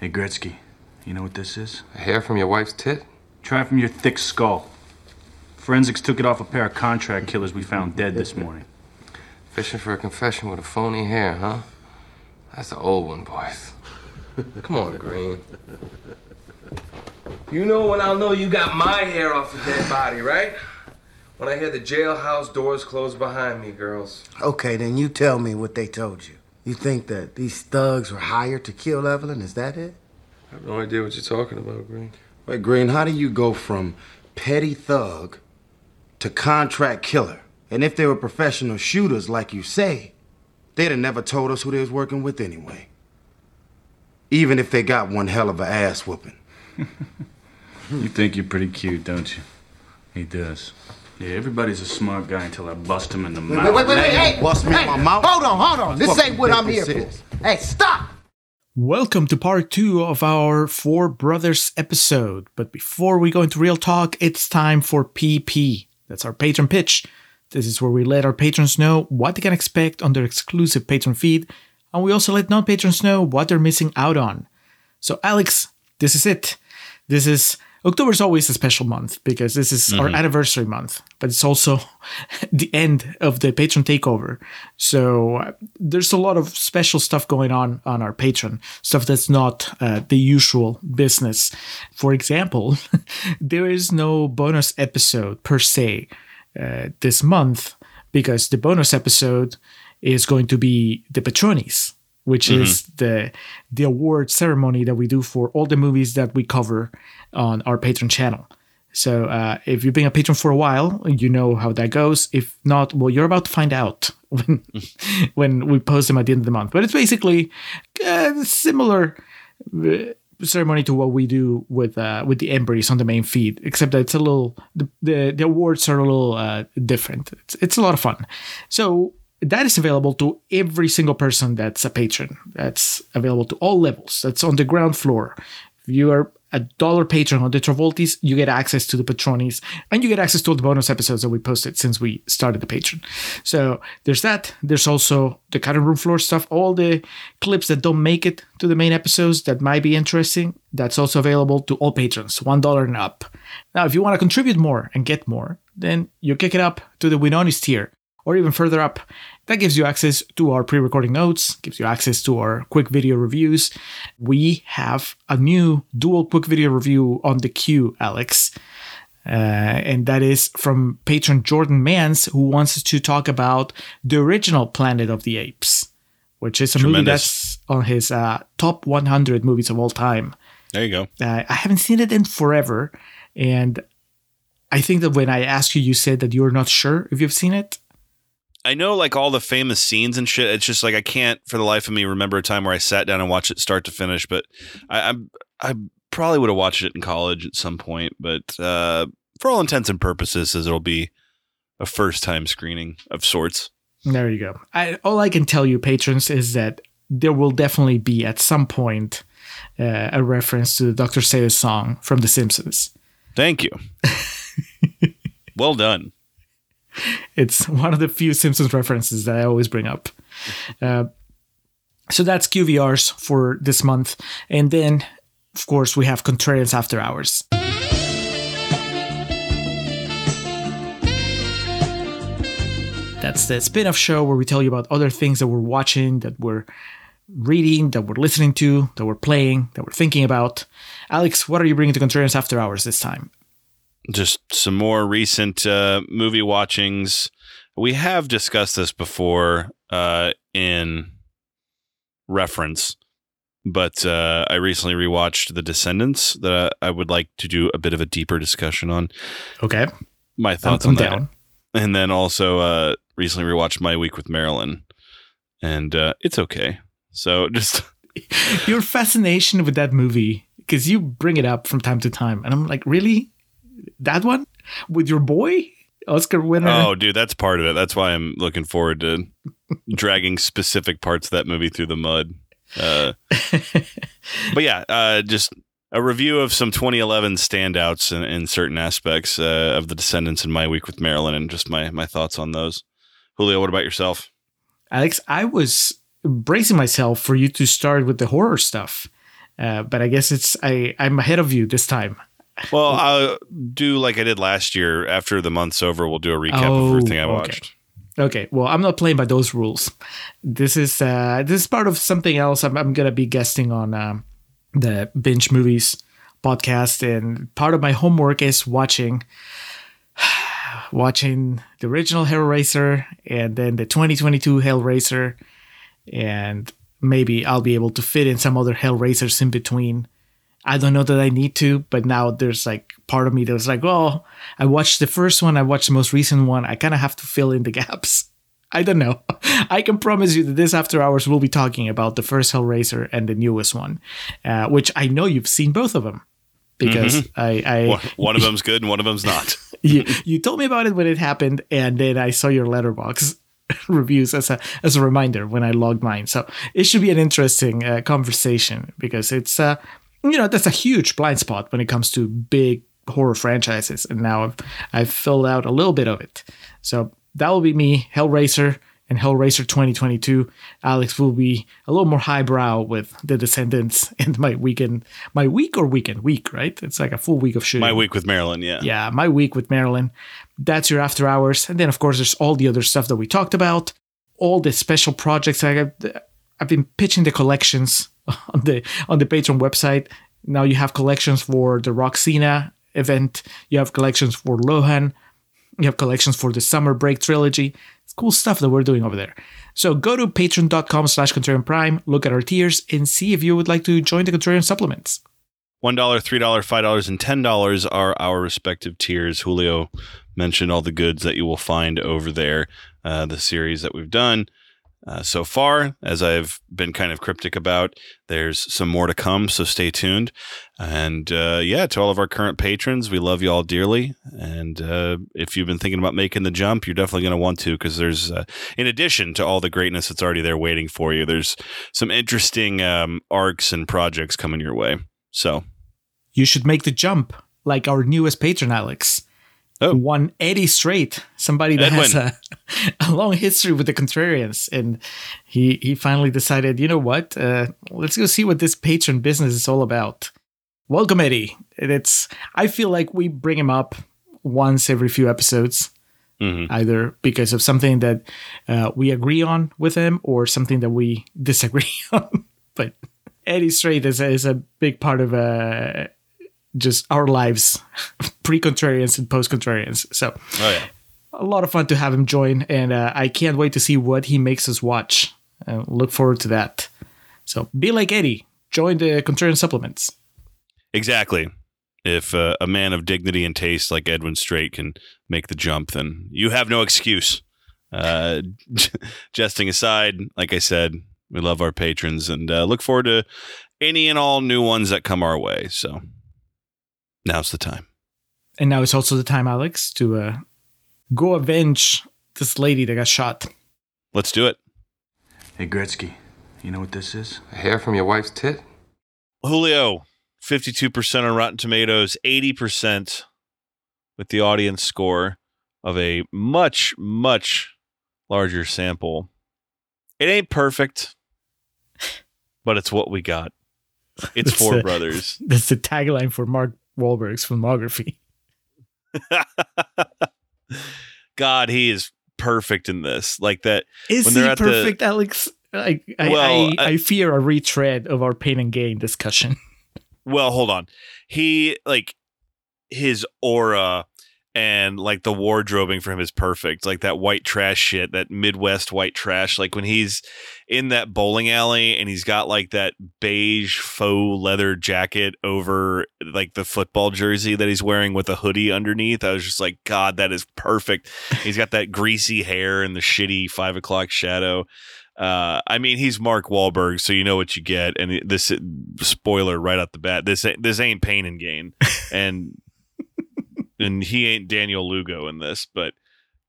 Hey, Gretzky, you know what this is? A hair from your wife's tit? Try it from your thick skull. Forensics took it off a pair of contract killers we found dead this morning. Fishing for a confession with a phony hair, huh? That's the old one, boys. Come on, Green. You know when I'll know you got my hair off a dead body, right? When I hear the jailhouse doors close behind me, girls. Okay, then you tell me what they told you. You think that these thugs were hired to kill Evelyn? Is that it? I have no idea what you're talking about, Green. Wait, Green, how do you go from petty thug to contract killer? And if they were professional shooters, like you say, they'd have never told us who they was working with anyway. Even if they got one hell of a ass whooping. You think you're pretty cute, don't you? He does. Yeah, everybody's a smart guy until I bust him in the mouth. wait, wait, wait, hey, bust me in my mouth. Hold on, hold on. This Fuck ain't what I'm think here for. Hey, stop! Welcome to part two of our Four Brothers episode. But before we go into real talk, it's time for PP. That's our patron pitch. This is where we let our patrons know what they can expect on their exclusive patron feed, and we also let non patrons know what they're missing out on. So, Alex, this is it. This is October's always a special month because this is our anniversary month, but it's also the end of the patron takeover. So uh, there's a lot of special stuff going on on our patron, stuff that's not uh, the usual business. For example, there is no bonus episode per se uh, this month because the bonus episode is going to be the Patronis, which is the the award ceremony that we do for all the movies that we cover on our patron channel. So uh, if you've been a patron for a while, you know how that goes. If not, well, you're about to find out when when we post them at the end of the month. But it's basically a similar uh, ceremony to what we do with uh, with the Embries on the main feed, except that it's a little the the, the awards are a little uh, different. It's it's a lot of fun. So that is available to every single person that's a patron. That's available to all levels. That's on the ground floor. If you are a dollar patron on the Travoltis, you get access to the Patronis, and you get access to all the bonus episodes that we posted since we started the patron. So there's that. There's also the cutting room floor stuff, all the clips that don't make it to the main episodes that might be interesting. That's also available to all patrons, one dollar and up. Now, if you want to contribute more and get more, then you kick it up to the Winonis tier or even further up. That gives you access to our pre recording notes, gives you access to our quick video reviews. We have a new dual quick video review on the queue, Alex. Uh, and that is from patron Jordan Mans, who wants to talk about the original Planet of the Apes, which is a movie that's on his uh, top 100 movies of all time. There you go. Uh, I haven't seen it in forever, and I think that when I asked you, you said that you're not sure if you've seen it. I know like all the famous scenes and shit. It's just like I can't for the life of me remember a time where I sat down and watched it start to finish. But I I, I probably would have watched it in college at some point. But uh, for all intents and purposes, it'll be a first time screening of sorts. There you go. I, all I can tell you, patrons, is that there will definitely be at some point uh, a reference to the Dr. Seuss song from The Simpsons. Thank you. well done. It's one of the few Simpsons references that I always bring up. Uh, so that's QVRs for this month. And then, of course, we have Contrarians After Hours. That's the spin off show where we tell you about other things that we're watching, that we're reading, that we're listening to, that we're playing, that we're thinking about. Alex, what are you bringing to Contrarians After Hours this time? Just some more recent uh, movie watchings. We have discussed this before uh, in reference, but uh, I recently rewatched The Descendants that I would like to do a bit of a deeper discussion on. Okay. My thoughts on that. down. And then also uh, recently rewatched My Week with Marilyn, and uh, it's okay. So just Your fascination with that movie, because you bring it up from time to time, and I'm like, really? That one? With your boy? Oscar winner? oh, dude, that's part of it. That's why I'm looking forward to dragging specific parts of that movie through the mud. Uh, but yeah, uh, just a review of some 2011 standouts in, in certain aspects uh, of the Descendants in my week with Marilyn, and just my my thoughts on those. Julio, what about yourself? Alex, I was bracing myself for you to start with the horror stuff. Uh, but I guess it's I I'm ahead of you this time. Well, I'll do like I did last year. After the month's over, we'll do a recap Oh, of everything I okay. watched. Okay, well, I'm not playing by those rules. This is uh, this is part of something else. I'm, I'm gonna be guesting on um, the binge movies podcast, and part of my homework is watching watching the original Hellraiser and then the 2022 Hellraiser, and maybe I'll be able to fit in some other Hellraisers in between. I don't know that I need to, but now there's like part of me that was like, well, I watched the first one, I watched the most recent one. I kind of have to fill in the gaps. I don't know. I can promise you that this after hours we'll be talking about the first Hellraiser and the newest one, uh, which I know you've seen both of them because I, I One, one of them's good and one of them's not. you, you told me about it when it happened, and then I saw your Letterboxd reviews as a as a reminder when I logged mine. So it should be an interesting uh, conversation because it's uh you know that's a huge blind spot when it comes to big horror franchises, and now I've I've filled out a little bit of it. So that will be me, Hellraiser. And Hellraiser 2022, Alex will be a little more highbrow with The Descendants and my weekend, my week or weekend week, right? It's like a full week of shooting My week with Marilyn, yeah. yeah, my week with Marilyn. That's your after hours, and then of course there's all the other stuff that we talked about, all the special projects. I have, I've been pitching the collections on the on the Patreon website. Now you have collections for the Roxina event. You have collections for Lohan. You have collections for the Summer Break trilogy. It's cool stuff that we're doing over there. So go to patreon.com slash contrarian prime, look at our tiers, and see if you would like to join the contrarian supplements. $1, $3, $5, and $10 are our respective tiers. Julio mentioned all the goods that you will find over there, uh, the series that we've done. Uh, so far, as I've been kind of cryptic about, there's some more to come, so stay tuned. And uh, yeah, to all of our current patrons, we love you all dearly. And uh, if you've been thinking about making the jump, you're definitely going to want to because there's, uh, in addition to all the greatness that's already there waiting for you, there's some interesting um, arcs and projects coming your way. So you should make the jump like our newest patron alex Oh. one Eddie Strait somebody that has a, a long history with the contrarians and he he finally decided you know what uh, let's go see what this patron business is all about welcome eddie it's i feel like we bring him up once every few episodes mhm. either because of something that uh, we agree on with him or something that we disagree on. But Eddie Strait is, is a big part of uh, just our lives, pre contrarians and post contrarians. So oh yeah. a lot of fun to have him join, and uh, I can't wait to see what he makes us watch. Uh, look forward to that. So be like Eddie, join the contrarian supplements. Exactly. If uh, a man of dignity and taste like Edwin Strait can make the jump, then you have no excuse. Uh, jesting aside, like I said, we love our patrons and uh, look forward to any and all new ones that come our way. So now's the time. And now it's also the time, Alex, to uh, go avenge this lady that got shot. Let's do it. Hey, Gretzky, you know what this is? A hair from your wife's tit? Julio, 52% on Rotten Tomatoes, 80% with the audience score of a much, much larger sample. It ain't perfect, but it's what we got. It's Four the- Brothers. That's the tagline for Mark Wahlberg's filmography. God, he is perfect in this. Like that. Is When he they're the- perfect, Alex? I, I, Well, I, I- I fear a retread of our pain and gain discussion. Well, hold on. He like his aura and like the wardrobing for him is perfect. Like that white trash shit, that Midwest white trash. Like when he's in that bowling alley and he's got like that beige faux leather jacket over like the football jersey that he's wearing with a hoodie underneath. I was just like, God, that is perfect. He's got that greasy hair and the shitty five o'clock shadow. Uh, I mean, he's Mark Wahlberg, so you know what you get. And this spoiler right off the bat: this this ain't pain and gain, and and he ain't Daniel Lugo in this. But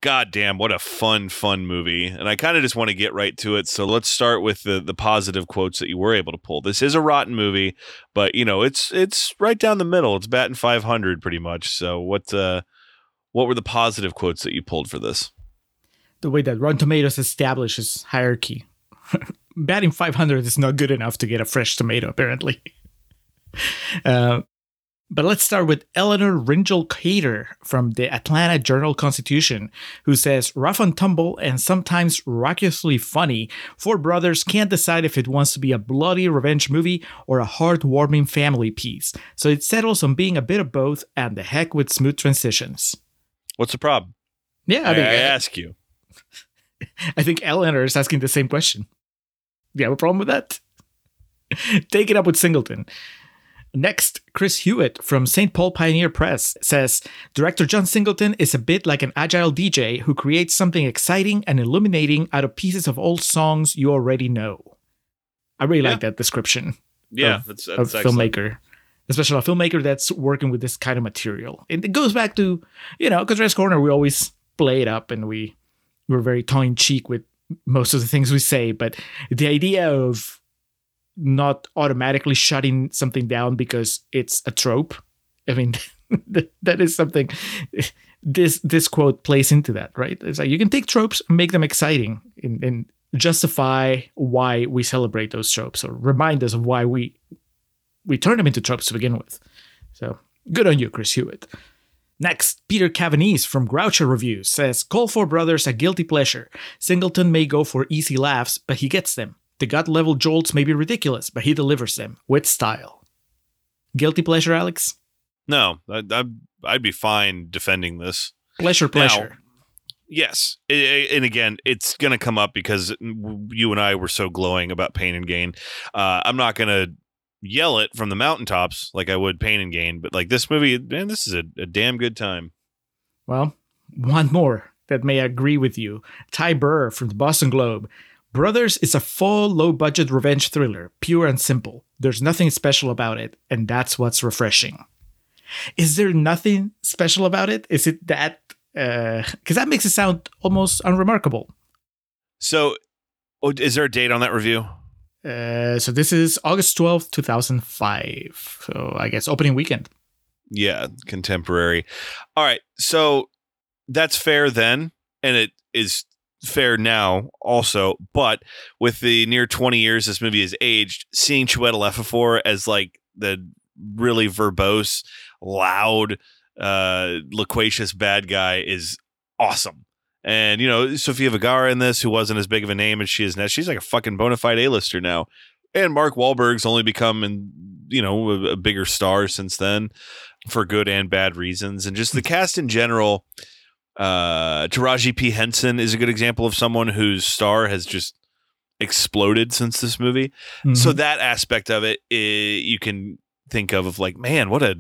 god damn, what a fun, fun movie! And I kind of just want to get right to it. So let's start with the the positive quotes that you were able to pull. This is a rotten movie, but you know it's it's right down the middle. It's batting five hundred pretty much. So what uh, what were the positive quotes that you pulled for this? The way that Rotten Tomatoes establishes hierarchy. Batting 500 is not good enough to get a fresh tomato, apparently. Uh, but let's start with Eleanor Ringel Cater from the Atlanta Journal Constitution, who says rough and tumble and sometimes raucously funny, Four Brothers can't decide if it wants to be a bloody revenge movie or a heartwarming family piece. So it settles on being a bit of both and the heck with smooth transitions. What's the problem? Yeah, I, I mean, I eh, ask you. I think Eleanor is asking the same question. Do you have a problem with that? Take it up with Singleton. Next, Chris Hewitt from St. Paul Pioneer Press says Director John Singleton is a bit like an agile DJ who creates something exciting and illuminating out of pieces of old songs you already know. I really like that description Yeah, Of- that's, of that's excellent. filmmaker, especially a filmmaker that's working with this kind of material. And it goes back to, you know, because Rest Corner, we always play it up and we we're very tongue in cheek with most of the things we say, but the idea of not automatically shutting something down because it's a trope. I mean, that, is something. This this quote plays into that, right? It's like you can take tropes make them exciting and, and justify why we celebrate those tropes or remind us of why we we turn them into tropes to begin with. So good on you, Chris Hewitt. Next, Peter Canavese from Groucho Reviews says Call Four Brothers a guilty pleasure. Singleton may go for easy laughs, but he gets them. The gut level jolts may be ridiculous, but he delivers them with style. Guilty pleasure, Alex? No, I, I'd be fine defending this. Pleasure, pleasure. Yes, I- I- and again, it's going to come up because you and I were so glowing about Pain and Gain. Uh, I'm not going to yell it from the mountaintops like I would Pain and Gain, but like this movie, man, this is a, a damn good time. Well, one more that may agree with you. Ty Burr from the Boston Globe. Brothers is a full, low budget revenge thriller, pure and simple. There's nothing special about it, and that's what's refreshing. Is there nothing special about it? Is it that? Because that makes it sound almost unremarkable. So, oh, is there a date on that review? Uh, so this is August 12th, 2005. So I guess opening weekend. Yeah, contemporary. All right, so that's fair then, and it is fair now also. But with the near 20 years this movie has aged, seeing Chiwetel Ejiofor as like the really verbose, loud, uh, loquacious bad guy is awesome. And you know, Sofia Vergara in this, who wasn't as big of a name as she is now, she's like a fucking bona fide A-lister now. And Mark Wahlberg's only become, in, you know, a, a bigger star since then, for good and bad reasons. And just the cast in general. Uh, Taraji P Henson is a good example of someone whose star has just exploded since this movie. So Mhm. that aspect of it, i you can think of of like, man, what a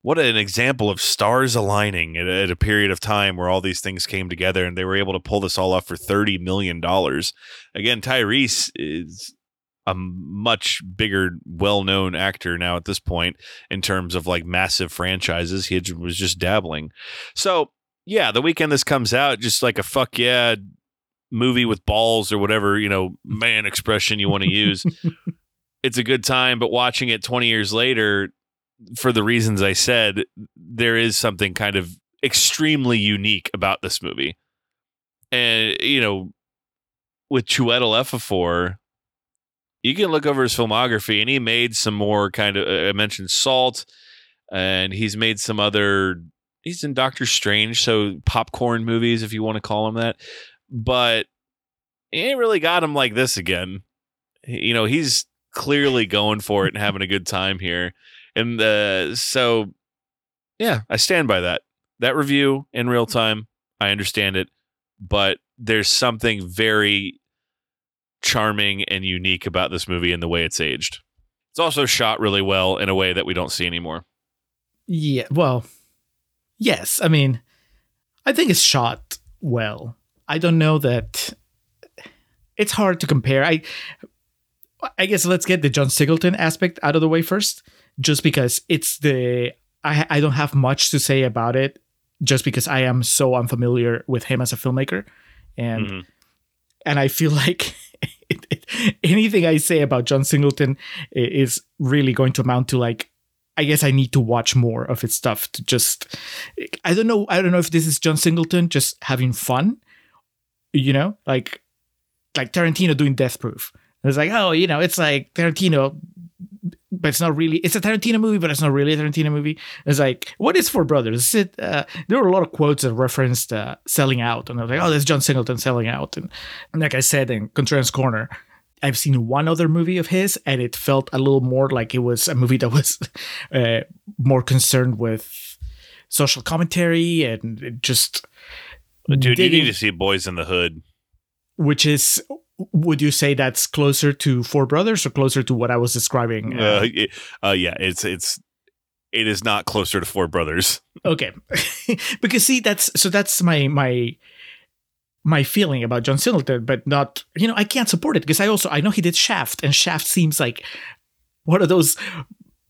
what an example of stars aligning at, at a period of time where all these things came together and they were able to pull this all off for thirty million dollars. Again, Tyrese is a much bigger, well-known actor now at this point in terms of like massive franchises. He had- was just dabbling. So yeah, the weekend this comes out, just like a fuck yeah movie with balls or whatever you know man expression you want to use. It's a good time but watching it 20 years later for the reasons i said there is something kind of extremely unique about this movie. And you know with Chiwetel Ejiofor you can look over his filmography and he made some more kind of i mentioned salt and he's made some other he's in doctor strange so popcorn movies if you want to call them that but he ain't really got him like this again. You know, he's clearly going for it and having a good time here. And uh, so, yeah, I stand by that. That review in real time, I understand it, but there's something very charming and unique about this movie and the way it's aged. It's also shot really well in a way that we don't see anymore. Yeah, well, yes. I mean, I think it's shot well. I don't know that it's hard to compare. I I guess let's get the John Singleton aspect out of the way first, just because it's the I I don't have much to say about it, just because I am so unfamiliar with him as a filmmaker, and Mhm. and I feel like anything I say about John Singleton is really going to amount to like I guess I need to watch more of his stuff to just I don't know I don't know if this is John Singleton just having fun you know like like Tarantino doing Death Proof it's like oh you know it's like Tarantino but it's not really. It's a Tarantino movie, but it's not really a Tarantino movie. It's like, what is Four Brothers? It? Uh, there were a lot of quotes that referenced uh, selling out, and I was like, oh, that's John Singleton selling out. And, and like I said in Contrarians Corner, I've seen one other movie of his, and it felt a little more like it was a movie that was uh, more concerned with social commentary and just. Dude, you need to see Boys in the Hood. which is would you say that's closer to Four Brothers or closer to what I was describing? Uh, it- uh, yeah, it's it's it is not closer to Four Brothers. okay, because see, that's so that's my my my feeling about John Singleton, but not you know I can't support it because I also I know he did Shaft, and Shaft seems like one of those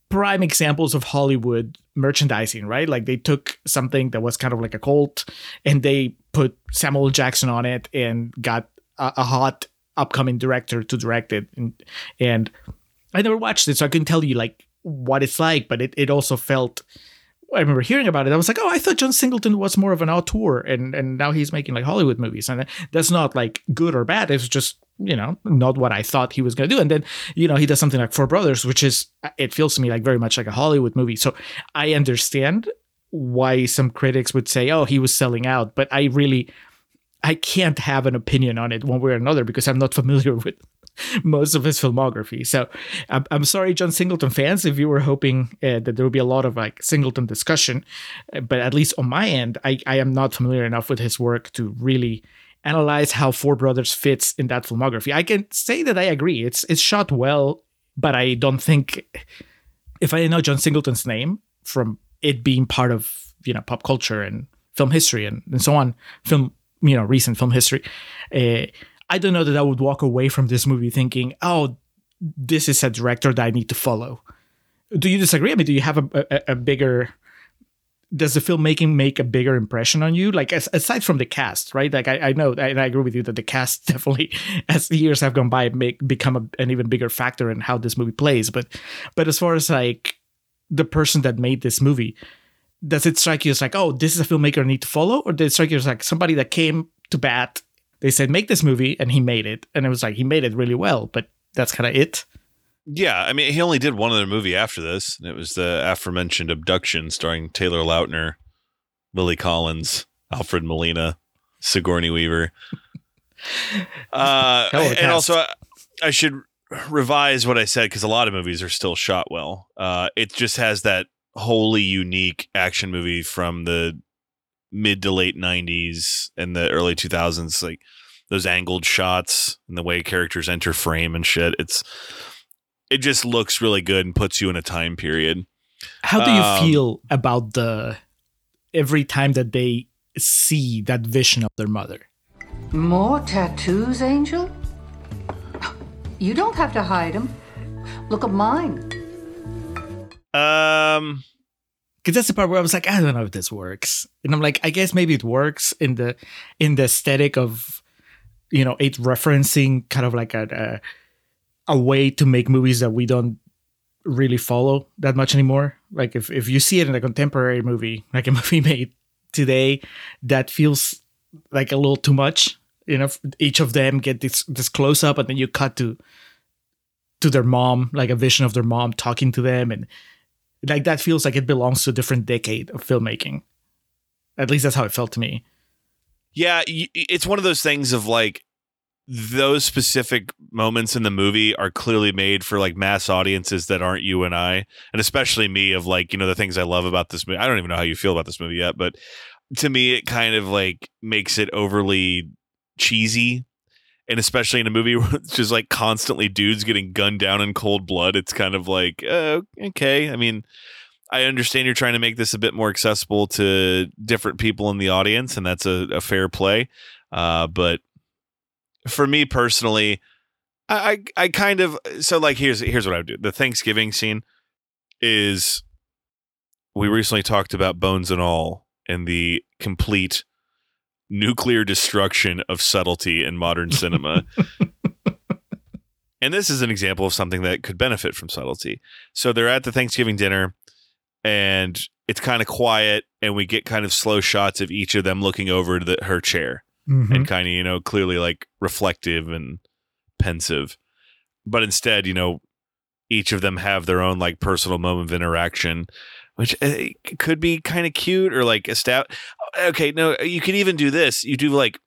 prime examples of Hollywood merchandising, right? Like they took something that was kind of like a cult and they put Samuel Jackson on it and got a, a hot upcoming director to direct it. And, and I never watched it, so I couldn't tell you like what it's like, but it, it also felt I remember hearing about it. I was like, oh, I thought John Singleton was more of an auteur, and and now he's making like Hollywood movies, and that's not like good or bad. It's just you know not what I thought he was gonna do. And then you know he does something like Four Brothers, which is it feels to me like very much like a Hollywood movie. So I understand why some critics would say, oh, he was selling out, but I really I can't have an opinion on it one way or another because I'm not familiar with most of his filmography. So I'm, I'm sorry, John Singleton fans, if you were hoping uh, that there would be a lot of like Singleton discussion, uh, but at least on my end, I, I am not familiar enough with his work to really analyze how Four Brothers fits in that filmography. I can say that I agree. It's it's shot well, but I don't think if I know John Singleton's name from it being part of you know pop culture and film history and, and so on, film you know recent film history, uh, I don't know that I would walk away from this movie thinking, oh, this is a director that I need to follow. Do you disagree? I mean, do you have a, a, a bigger does the filmmaking make a bigger impression on you? Like aside from the cast, right? Like I, I know, and I agree with you that the cast definitely, as the years have gone by, make become a, an even bigger factor in how this movie plays. But, but as far as like the person that made this movie, does it strike you as like, oh, this is a filmmaker I need to follow, or did it strike you as like somebody that came to bat? They said make this movie, and he made it, and it was like he made it really well, but that's kind of it. Yeah, I mean, he only did one other movie after this, and it was the aforementioned Abduction, starring Taylor Lautner, Lily Collins, Alfred Molina, Sigourney Weaver. Uh, Hell of a and also, I, I should revise what I said because a lot of movies are still shot well. Uh, it just has that wholly unique action movie from the mid to late '90s and the early 2000s, like those angled shots and the way characters enter frame and shit. It's it just looks really good and puts you in a time period. How do you Um, feel about the every time that they see that vision of their mother? More tattoos, Angel? You don't have to hide them. Look at mine. Um, Because that's the part where I was like, I don't know if this works, and I'm like, I guess maybe it works in the in the aesthetic of you know it referencing kind of like a a, a way to make movies that we don't really follow that much anymore. Like if if you see it in a contemporary movie, like a movie made today, that feels like a little too much. You know, each of them get this this close up, and then you cut to to their mom, like a vision of their mom talking to them, and like that feels like it belongs to a different decade of filmmaking. At least that's how it felt to me. yeah, it's one of those things of like those specific moments in the movie are clearly made for like mass audiences that aren't you and I, and especially me. Of like you know the things I love about this movie. I don't even know how you feel about this movie yet, but to me, it kind of like makes it overly cheesy. And especially in a movie where it's just like constantly dudes getting gunned down in cold blood, it's kind of like, uh, okay. I mean, I understand you're trying to make this a bit more accessible to different people in the audience, and that's a, a fair play. Uh, but for me personally, I, I I kind of so like here's here's what I would do. The Thanksgiving scene is we recently talked about Bones and All and the complete nuclear destruction of subtlety in modern cinema. and this is an example of something that could benefit from subtlety. So they're at the Thanksgiving dinner and it's kind of quiet and we get kind of slow shots of each of them looking over to the, her chair mm-hmm. and kind of you know clearly like reflective and pensive but instead you know each of them have their own like personal moment of interaction, which uh, could be kind of cute or like a stout. Okay, no, you could even do this. You do like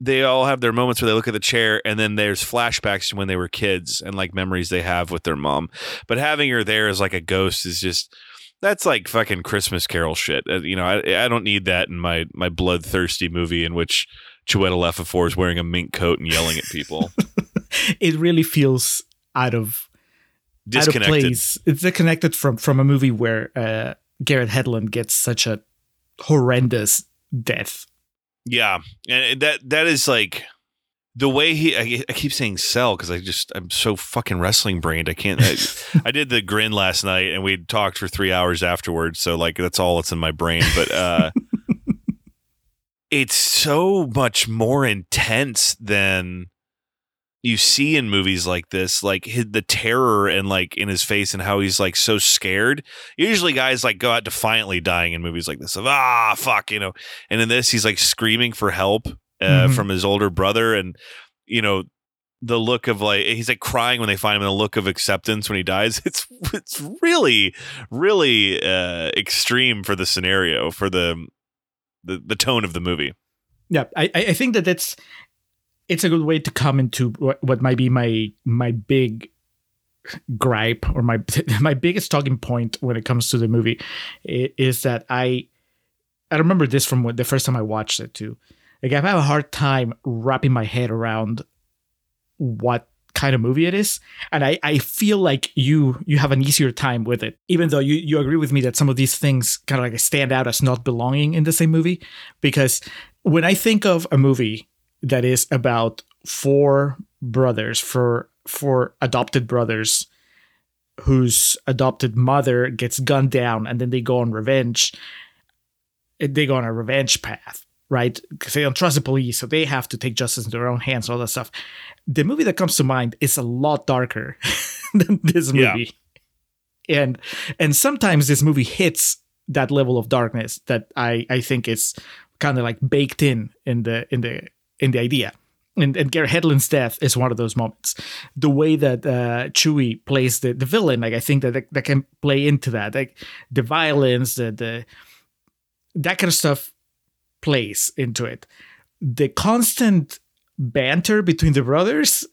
they all have their moments where they look at the chair and then there's flashbacks to when they were kids and like memories they have with their mom. But having her there as like a ghost is just that's like fucking Christmas Carol shit. Uh, you know, I, I don't need that in my my bloodthirsty movie in which Chiwetel Ejiofor is wearing a mink coat and yelling at people. it really feels out of out of place. It's disconnected from from a movie where uh, Garrett Hedlund gets such a horrendous death. Yeah, and that that is like the way he. I, I keep saying sell because I just I'm so fucking wrestling brained. I can't. I, I did the grin last night, and we talked for three hours afterwards. So like that's all that's in my brain. But uh, it's so much more intense than you see in movies like this like his, the terror and like in his face and how he's like so scared. Usually guys like go out defiantly dying in movies like this of ah fuck you know? And in this he's like screaming for help uh, Mhm. from his older brother and you know the look of like he's like crying when they find him and the look of acceptance when he dies. It's it's really really uh extreme for the scenario for the the, the tone of the movie. Yeah, I I I think that that's it's a good way to come into what, might be my my big gripe or my my biggest talking point when it comes to the movie is that I I remember this from the first time I watched it too. Like I have a hard time wrapping my head around what kind of movie it is and I, I feel like you you have an easier time with it even though you, you agree with me that some of these things kind of like stand out as not belonging in the same movie because when I think of a movie that is about four brothers for four adopted brothers whose adopted mother gets gunned down and then they go on revenge. They go on a revenge path right? Because they don't trust the police so they have to take justice in their own hands all that stuff. The movie that comes to mind is a lot darker than this Yeah. movie. And and sometimes this movie hits that level of darkness that i i think is kind of like baked in in the in the in the idea and, and Garrett Hedlund's death is one of those moments. The way that uh, Chewie plays the, the villain, like I think that, that that can play into that. Like the violence, the the that kind of stuff plays into it. The constant banter between the brothers,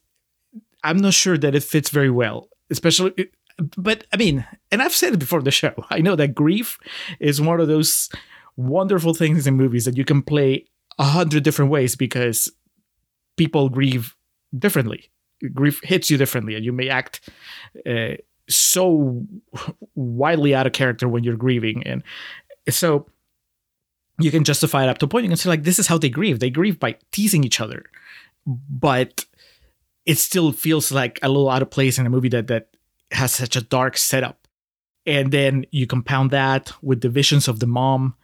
I'm not sure that it fits very well. Especially, but I mean, and I've said it before the show. I know that grief is one of those wonderful things in movies that you can play a hundred different ways because people grieve differently. Grief hits you differently, and you may act uh, so wildly out of character when you're grieving, and so you can justify it up to a point. You can say like, "This is how they grieve. They grieve by teasing each other," but it still feels like a little out of place in a movie that that has such a dark setup. And then you compound that with the visions of the mom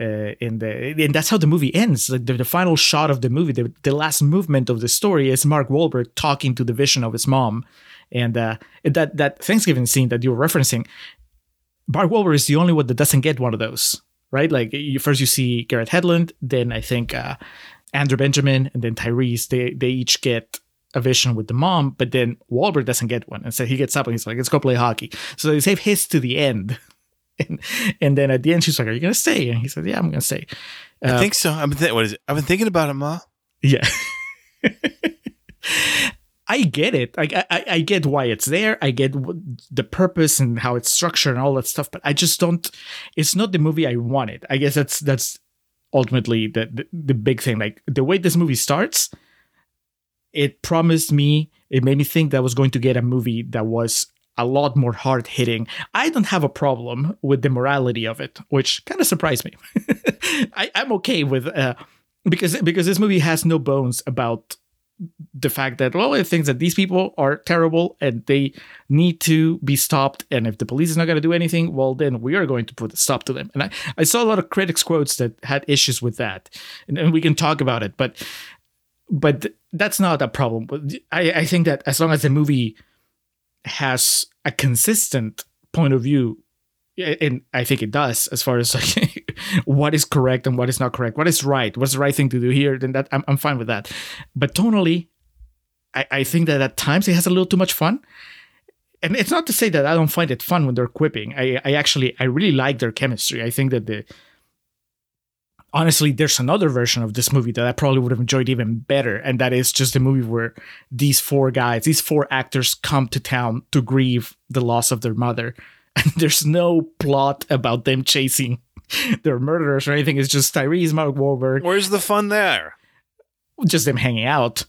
uh, in the and that's how the movie ends. Like the, the final shot of the movie, the, the last movement of the story is Mark Wahlberg talking to the vision of his mom, and uh, that that Thanksgiving scene that you were referencing, Mark Wahlberg is the only one that doesn't get one of those, right? Like you, first you see Garrett Hedlund, then I think uh, Andre Benjamin, and then Tyrese. They they each get a vision with the mom, but then Wahlberg doesn't get one, and so he gets up and he's like, "Let's go play hockey." So they save his to the end. And, and then at the end, she's like, "Are you gonna stay?" And he said, "Yeah, I'm gonna stay." I uh, think so. I've been th- what is it? I've been thinking about it, Ma. Yeah. I get it. Like I, I, I get why it's there. I get the purpose and how it's structured and all that stuff. But I just don't. It's not the movie I wanted. I guess that's that's ultimately the the, the big thing. Like the way this movie starts, it promised me. It made me think that I was going to get a movie that was a lot more hard hitting. I don't have a problem with the morality of it, which kind of surprised me. I, I'm okay with uh, because because this movie has no bones about the fact that well it thinks that these people are terrible and they need to be stopped and if the police is not going to do anything well then we are going to put a stop to them and i, I saw a lot of critics quotes that had issues with that and, and we can talk about it but but that's not a problem I, I think that as long as the movie has a consistent point of view and I think it does as far as like what is correct and what is not correct, what is right, what's the right thing to do here, then that I'm, I'm fine with that. But tonally, I, I think that at times it has a little too much fun. and it's not to say that I don't find it fun when they're quipping. I, I actually, I really like their chemistry. I think that the, honestly, there's another version of this movie that I probably would have enjoyed even better, and that is just a movie where these four guys, these four actors, come to town to grieve the loss of their mother, and there's no plot about them chasing their murderers or anything. It's just Tyrese, Mark Wahlberg, Where's the fun there? just them hanging out.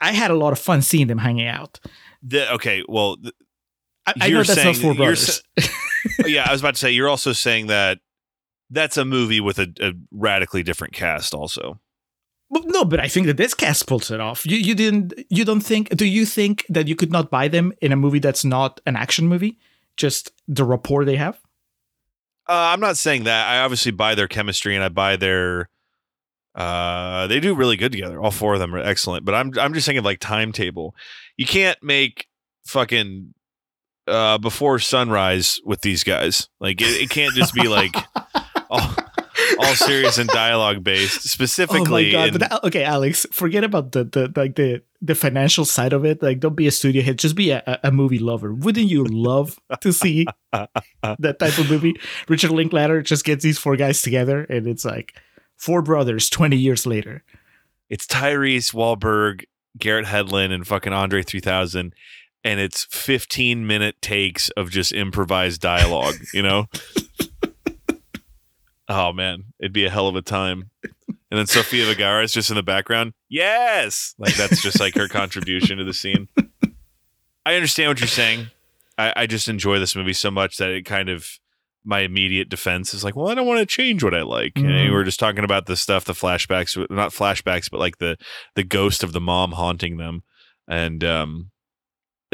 I had a lot of fun seeing them hanging out. The, okay, well, th- I, I know that's not four brothers. yeah, I was about to say you're also saying that that's a movie with a, a radically different cast. Also, no, but I think that this cast pulls it off. You you didn't you don't think do you think that you could not buy them in a movie that's not an action movie? Just the rapport they have? uh, I'm not saying that. I obviously buy their chemistry and I buy their. Uh, they do really good together. All four of them are excellent. But I'm I'm just thinking like timetable. You can't make fucking uh before sunrise with these guys. Like it, it can't just be like all, all serious and dialogue based. Specifically, oh my god! in- But that- okay, Alex, forget about the the like the the financial side of it. Like, don't be a studio head. Just be a, a- movie lover. Wouldn't you love to see that type of movie? Richard Linklater just gets these four guys together, and it's like four brothers twenty years later. it's Tyrese Wahlberg, Garrett Hedlund, and fucking Andre 3000. And it's 15 minute takes of just improvised dialogue, you know? oh, man. It'd be a hell of a time. And then Sofia Vergara is just in the background. Yes. Like that's just like her contribution to the scene. I understand what you're saying. I, I just enjoy this movie so much that it kind of my immediate defense is like, well, I don't want to change what I like. And Mhm. we were just talking about the stuff, the flashbacks, not flashbacks, but like the the ghost of the mom haunting them, and um,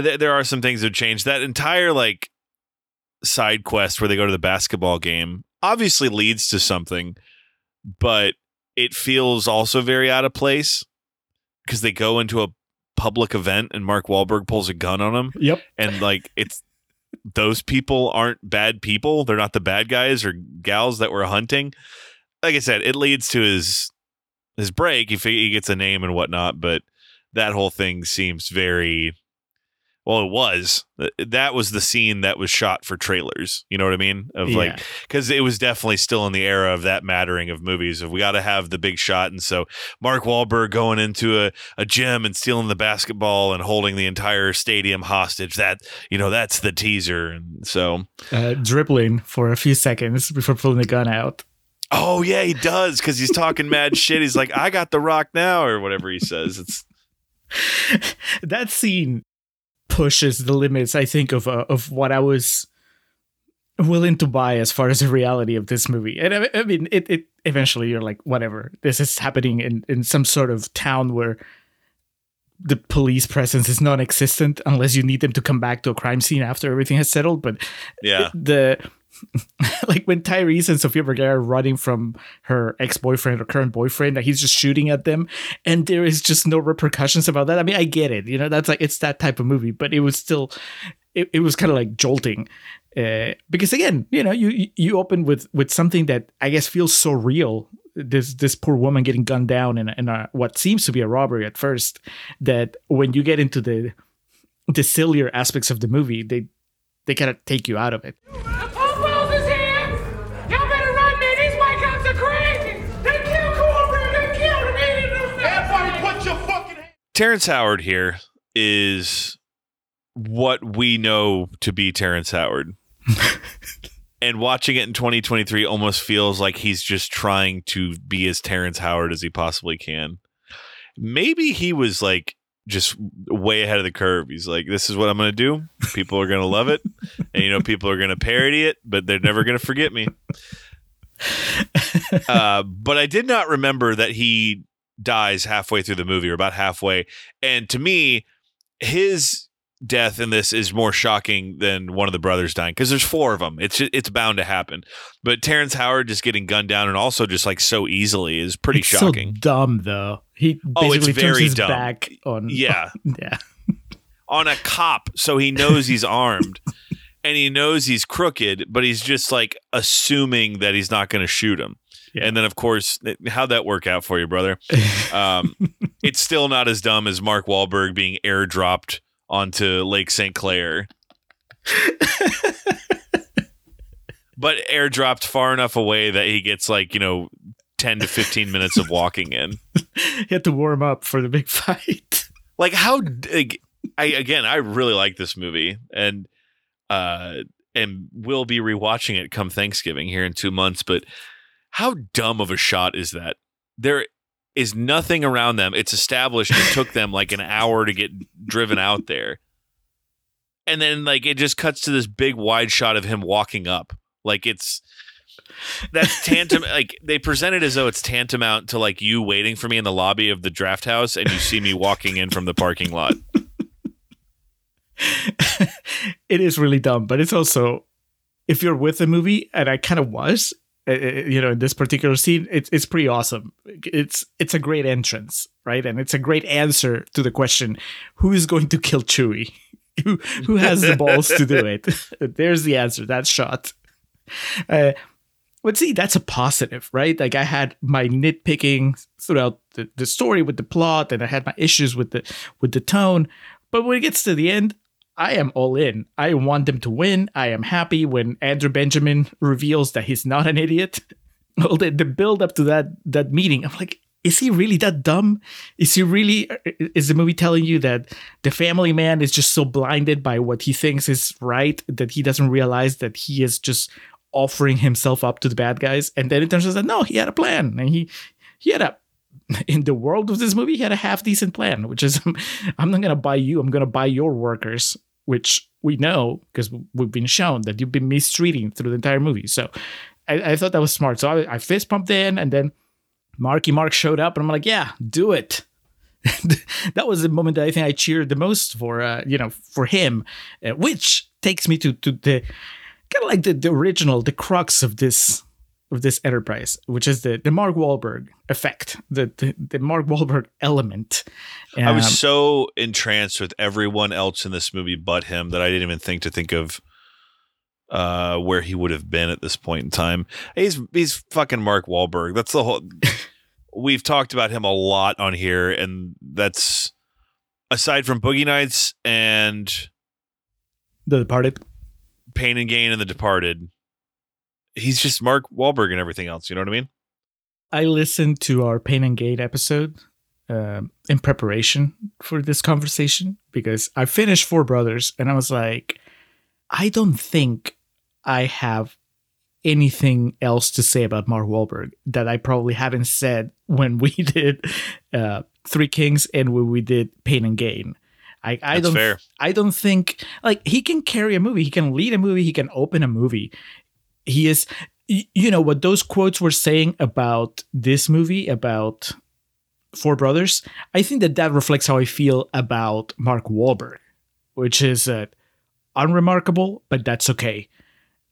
th- there are some things that change. That entire like side quest where they go to the basketball game obviously leads to something, but it feels also very out of place because they go into a public event and Mark Wahlberg pulls a gun on them Yep. and like it's those people aren't bad people they're not the bad guys or gals that we're hunting like i said it leads to his his break he, he gets a name and whatnot but that whole thing seems very well it was. That was the scene that was shot for trailers you know what i mean? Of like because it was definitely still in the era of that mattering of movies of we got to have the big shot and so mark Wahlberg going into a, a gym and stealing the basketball and holding the entire stadium hostage that you know that's the teaser and so uh, dribbling for a few seconds before pulling the gun out. oh yeah he does because he's talking mad shit. He's like i got the rock now or whatever he says. It's that scene pushes the limits, I think, of uh, of what I was willing to buy as far as the reality of this movie. And I, I mean, it, it eventually you're like, whatever, this is happening in in some sort of town where the police presence is non-existent unless you need them to come back to a crime scene after everything has settled. But yeah the like when Tyrese and Sofia Vergara are running from her ex-boyfriend or current boyfriend, that he's just shooting at them, and there is just no repercussions about that. I mean, I get it, you know, that's like it's that type of movie, but it was still, it, it was kind of like jolting, uh, because again, you know, you you open with with something that I guess feels so real. This this poor woman getting gunned down in, in a, what seems to be a robbery at first. That when you get into the the sillier aspects of the movie, they they kind of take you out of it. Terrence howard here is what we know to be terrence howard. And watching it in 2023 almost feels like he's just trying to be as terrence howard as he possibly can. Maybe he was like just way ahead of the curve. He's like this is what i'm going to do. People are going to love it. And you know people are going to parody it but they're never going to forget me. Uh, but i did not remember that he dies halfway through the movie or about halfway and to me his death in this is more shocking than one of the brothers dying because there's four of them it's it's bound to happen but terrence howard just getting gunned down and also just like so easily is pretty it's shocking So dumb though. He Oh, it's very his dumb. back on. yeah yeah. on a cop so he knows he's armed and he knows he's crooked but he's just like assuming that he's not going to shoot him Yeah. and then of course how'd that work out for you brother um, it's still not as dumb as mark Wahlberg being airdropped onto lake st clair but airdropped far enough away that he gets like you know 10 to 15 minutes of walking in he had to warm up for the big fight. like how like, i again i really like this movie and uh and will be rewatching it come thanksgiving here in two months but how dumb of a shot is that? There is nothing around them. It's established. It took them like an hour to get driven out there. And then like it just cuts to this big wide shot of him walking up. Like it's that's tantamount like they present it as though it's tantamount to like you waiting for me in the lobby of the draft house and you see me walking in from the parking lot. It is really dumb, but it's also if you're with the movie, and I kind of was, you know, in this particular scene, it's it's pretty awesome. It's it's a great entrance, right? And it's a great answer to the question: Who is going to kill Chewie? Who who has the balls to do it? There's the answer. That shot. Uh, but see, that's a positive, right? Like I had my nitpicking throughout the, the story with the plot, and I had my issues with the with the tone. But when it gets to the end, I am all in. I want them to win. I am happy when Andre Benjamin reveals that he's not an idiot. Well, the, the build up to that that meeting, I'm like, is he really that dumb? Is he really? Is the movie telling you that the family man is just so blinded by what he thinks is right that he doesn't realize that he is just offering himself up to the bad guys? And then it turns out that no, he had a plan, and he he had a in the world of this movie, he had a half decent plan, which is I'm not gonna buy you, I'm gonna buy your workers, which we know because we've been shown that you've been mistreating through the entire movie. So I, I thought that was smart. So I, I fist pumped in, and then Marky Mark showed up, and I'm like, yeah, do it. that was the moment that I think I cheered the most for, uh, you know, for him, uh, which takes me to to the kind of like the, the original, the crux of this of this enterprise, which is the the Mark Wahlberg effect, the the, the Mark Wahlberg element. I was Um, so entranced with everyone else in this movie but him that I didn't even think to think of uh where he would have been at this point in time. He's he's fucking Mark Wahlberg. That's the whole we've talked about him a lot on here and that's aside from Boogie Nights and the Departed. Pain and Gain and The Departed, he's just Mark Wahlberg and everything else, you know what I mean? I listened to our Pain and Gain episode um, in preparation for this conversation because I finished Four Brothers and I was like, I don't think I have anything else to say about Mark Wahlberg that I probably haven't said when we did uh, Three Kings and when we did Pain and Gain. I, I That's don't fair. I don't think like he can carry a movie, he can lead a movie, he can open a movie. He is you know what those quotes were saying about this movie about Four Brothers. I think that that reflects how I feel about Mark Wahlberg, which is uh, unremarkable, but that's okay.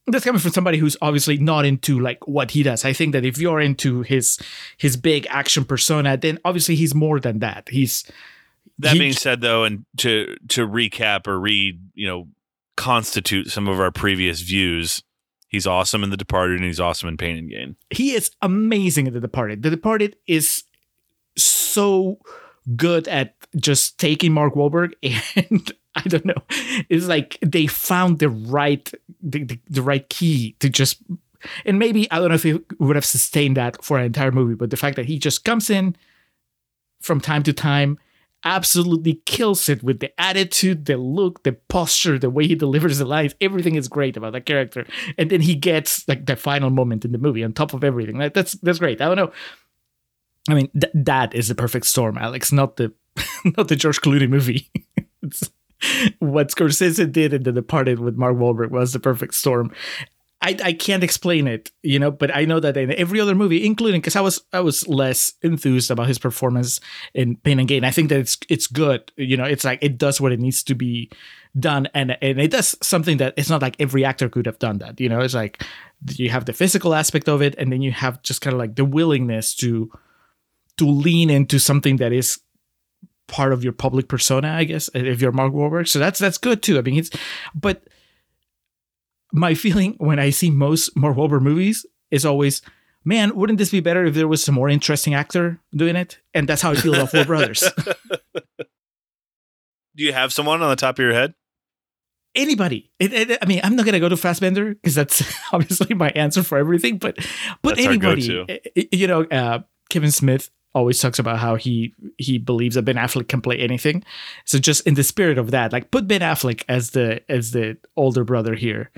That's coming from somebody who's obviously not into like what he does. I think that if you're into his his big action persona, then obviously he's more than that. He's That he- being said, though, and to to recap or read, you know, constitute some of our previous views, he's awesome in The Departed and he's awesome in Pain and Gain. he is amazing in The Departed. The Departed is so good at just taking Mark Wahlberg and I don't know. It's like they found the right the, the, the right key to just and maybe I don't know if he would have sustained that for an entire movie, but the fact that he just comes in from time to time absolutely kills it with the attitude, the look, the posture, the way he delivers the lines. Everything is great about that character. And then he gets like the final moment in the movie on top of everything. Like that's that's great. I don't know. I mean, th- that is the perfect storm, Alex, not the not the George Clooney movie. what Scorsese did in The Departed with Mark Wahlberg was the perfect storm. I, I can't explain it, you know, but I know that in every other movie, including because I was I was less enthused about his performance in Pain and Gain. I think that it's it's good, you know. It's like it does what it needs to be done, and and it does something that it's not like every actor could have done that, you know. It's like you have the physical aspect of it, and then you have just kind of like the willingness to to lean into something that is part of your public persona, I guess, if you're Mark Wahlberg. So that's that's good too. I mean, it's but my feeling when I see most Mark Wahlberg movies is always, man, wouldn't this be better if there was some more interesting actor doing it? And that's how I feel about Four Brothers. Do you have someone on the top of your head? anybody. It, it, I mean, I'm not gonna go to Fassbender because that's obviously my answer for everything. But but That's anybody, go-to. I- I- you know, uh, Kevin Smith always talks about how he he believes that Ben Affleck can play anything. So just in the spirit of that, like put Ben Affleck as the as the older brother here,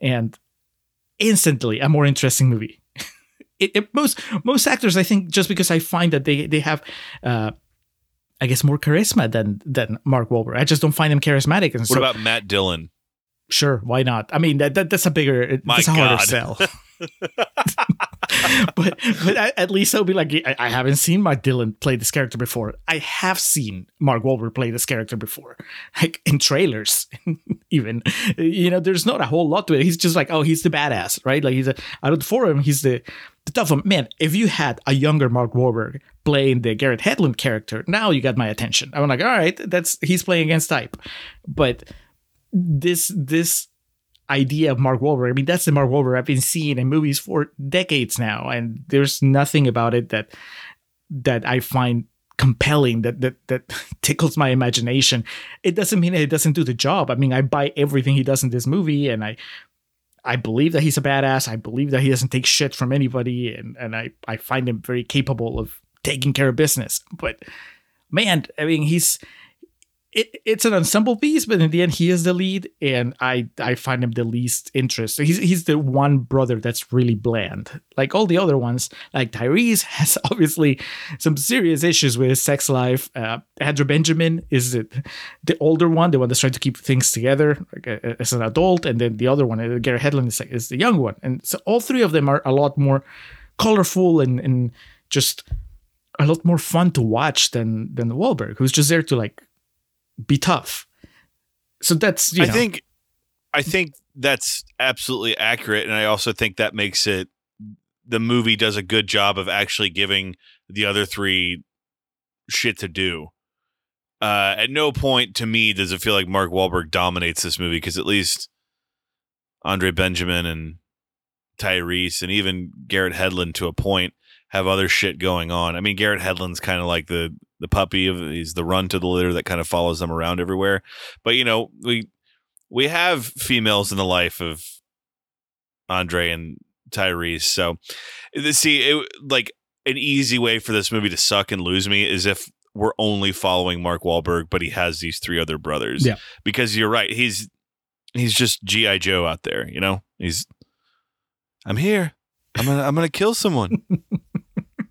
and instantly a more interesting movie. it, it- most most actors, I think, just because I find that they they have. Uh, I guess more charisma than than Mark Wahlberg. I just don't find him charismatic. And What so, about Matt Dillon? Sure, why not? I mean, that, that that's a bigger, My that's a harder sell. but but at least I'll be like, I, haven't seen Mark Dillon play this character before. I have seen Mark Wahlberg play this character before, like in trailers, even. You know, there's not a whole lot to it. He's just like, oh, he's the badass, right? Like he's a out of the four he's the the tough one. Man, if you had a younger Mark Wahlberg playing the Garrett Hedlund character, now you got my attention. I'm like, all right, that's he's playing against type, but this this idea of Mark Wahlberg. I mean, that's the Mark Wahlberg I've been seeing in movies for decades now, and there's nothing about it that that I find compelling that that that tickles my imagination. It doesn't mean that it doesn't do the job. I mean, I buy everything he does in this movie, and I I believe that he's a badass. I believe that he doesn't take shit from anybody, and and I I find him very capable of taking care of business. But man, I mean, he's it, it's an ensemble piece, but in the end, he is the lead, and I I find him the least interesting. He's he's the one brother that's really bland. Like all the other ones, like Tyrese has obviously some serious issues with his sex life. Uh, Andre Benjamin is the, the older one, the one that's trying to keep things together like, uh, as an adult, and then the other one, uh, Gary Hedlund, is, is the young one. And so all three of them are a lot more colorful and and just a lot more fun to watch than than Wahlberg, who's just there to like be tough. So that's you I know, think I think that's absolutely accurate, and I also think that makes it the movie does a good job of actually giving the other three shit to do. Uh, at no point to me does it feel like Mark Wahlberg dominates this movie because at least Andre Benjamin and Tyrese and even Garrett Hedlund to a point have other shit going on. I mean, Garrett Hedlund's kind of like the the puppy of he's the run to the litter that kind of follows them around everywhere. But you know, we we have females in the life of Andre and Tyrese. So see, it, like an easy way for this movie to suck and lose me is if we're only following Mark Wahlberg, but he has these three other brothers. Yeah. Because you're right, he's he's just GI Joe out there. You know, he's I'm here. I'm gonna I'm gonna kill someone.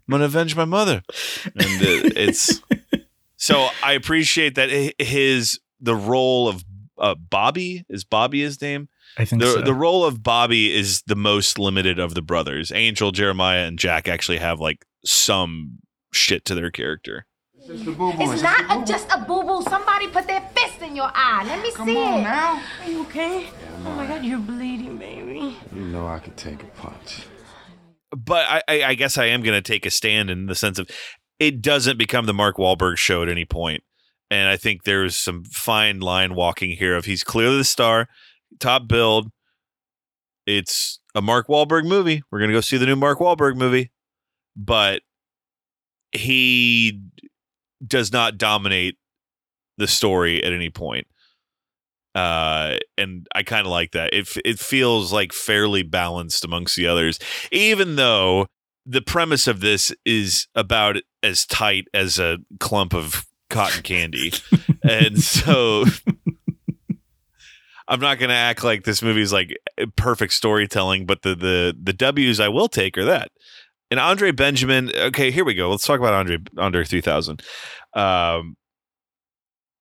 I'm gonna avenge my mother, and uh, it's so I appreciate that his the role of uh, Bobby is Bobby his name. I think The so. the role of Bobby is the most limited of the brothers. Angel, Jeremiah, and Jack actually have like some shit to their character. It's not a, just a boo boo. Somebody put their fist in your eye. Let me Come see on it. now. Are you okay? oh my god, you're bleeding, baby. You know I could take a punch. But I, I, guess I am going to take a stand in the sense of it doesn't become the Mark Wahlberg show at any point. And I think there's some fine line walking here of he's clearly the star, top build. It's a Mark Wahlberg movie. We're going to go see the new Mark Wahlberg movie. But he does not dominate the story at any point. Uh, and I kind of like that. It it feels like fairly balanced amongst the others, even though the premise of this is about as tight as a clump of cotton candy, and so I'm not going to act like this movie is like perfect storytelling. But the the the W's I will take are that. And Andre Benjamin. Okay, here we go. Let's talk about Andre Andre 3000. Um,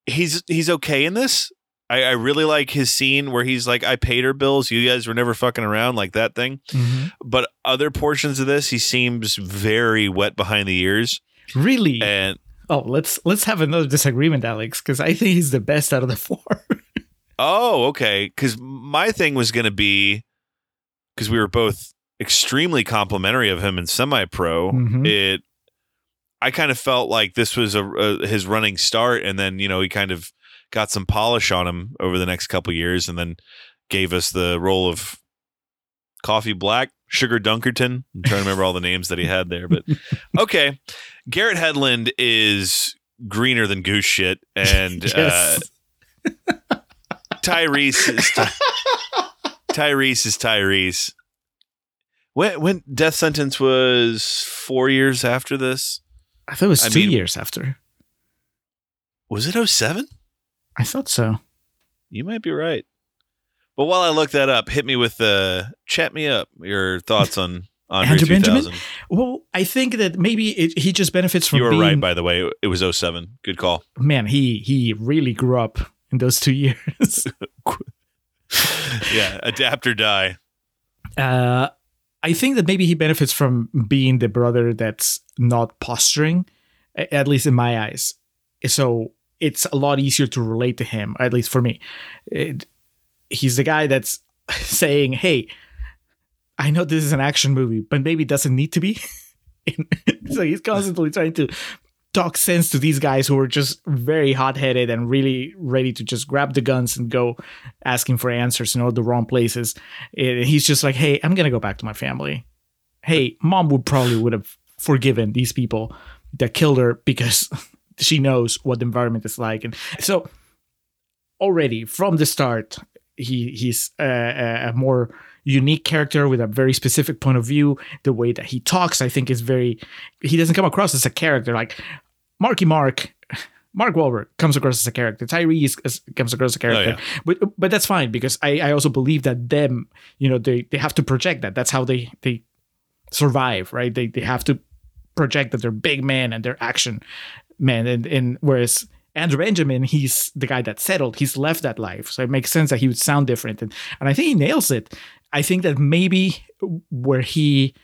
he's he's okay in this. I, I really like his scene where he's like, "I paid her bills. You guys were never fucking around," like that thing. Mhm. But other portions of this, he seems very wet behind the ears, really. and oh, let's let's have another disagreement, Alex, because I think he's the best out of the four. oh, okay. Because my thing was going to be because we were both extremely complimentary of him in semi-pro. Mhm. It, I kind of felt like this was a, a his running start, and then you know he kind of got some polish on him over the next couple years, and then gave us the role of Coffee Black, Sugar Dunkerton. I'm trying to remember all the names that he had there, but okay. Garrett Hedlund is greener than goose shit, and uh. Tyrese is Ty- Tyrese is Tyrese. When when death sentence was four years after this? I thought it was I two mean- years after. Was it 07? I thought so. You might be right. But while I look that up, hit me with the chat me up your thoughts on Andre Andrew 3000. Benjamin? Well, I think that maybe it, he just benefits from You were being right, by the way. It was 07. Good call. man. He he really grew up in those two years. Yeah, adapt or die. uh, I think that maybe he benefits from being the brother that's not posturing, at least in my eyes. So it's a lot easier to relate to him, at least for me. It, he's the guy that's saying, "Hey, I know this is an action movie, but maybe it doesn't need to be." so he's constantly trying to talk sense to these guys who are just very hot-headed and really ready to just grab the guns and go asking for answers in all the wrong places. And he's just like, "Hey, I'm gonna go back to my family. Hey, mom would probably would have forgiven these people that killed her because she knows what the environment is like." And so, already from the start, he he's a, a- more unique character with a very specific point of view. The way that he talks, I think, is very. He doesn't come across as a character like Marky Mark. Mark Wahlberg comes across as a character. Tyrese is- comes across as a character, oh, yeah. but but that's fine because I, I also believe that them, you know, they they have to project that. That's how they they survive, right? They they have to project that they're big men and they're action men, and and whereas Andre Benjamin, he's the guy that settled. He's left that life, so it makes sense that he would sound different, and and I think he nails it. I think that maybe where he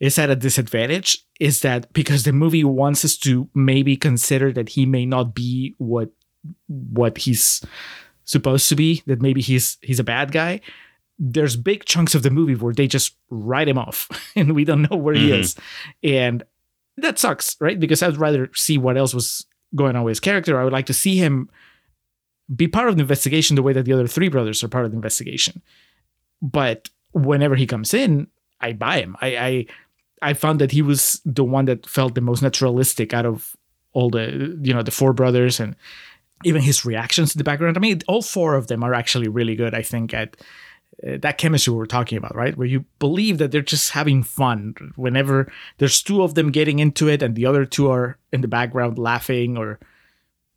is at a disadvantage is that because the movie wants us to maybe consider that he may not be what what he's supposed to be that maybe he's he's a bad guy there's big chunks of the movie where they just write him off and we don't know where he Mhm. is and that sucks right because i'd rather see what else was going on with his character i would like to see him be part of the investigation the way that the other three brothers are part of the investigation but whenever he comes in i buy him i i i found that he was the one that felt the most naturalistic out of all the you know the four brothers and even his reactions in the background. I mean, all four of them are actually really good. I think at that chemistry we were talking about, right? Where you believe that they're just having fun whenever there's two of them getting into it, and the other two are in the background laughing or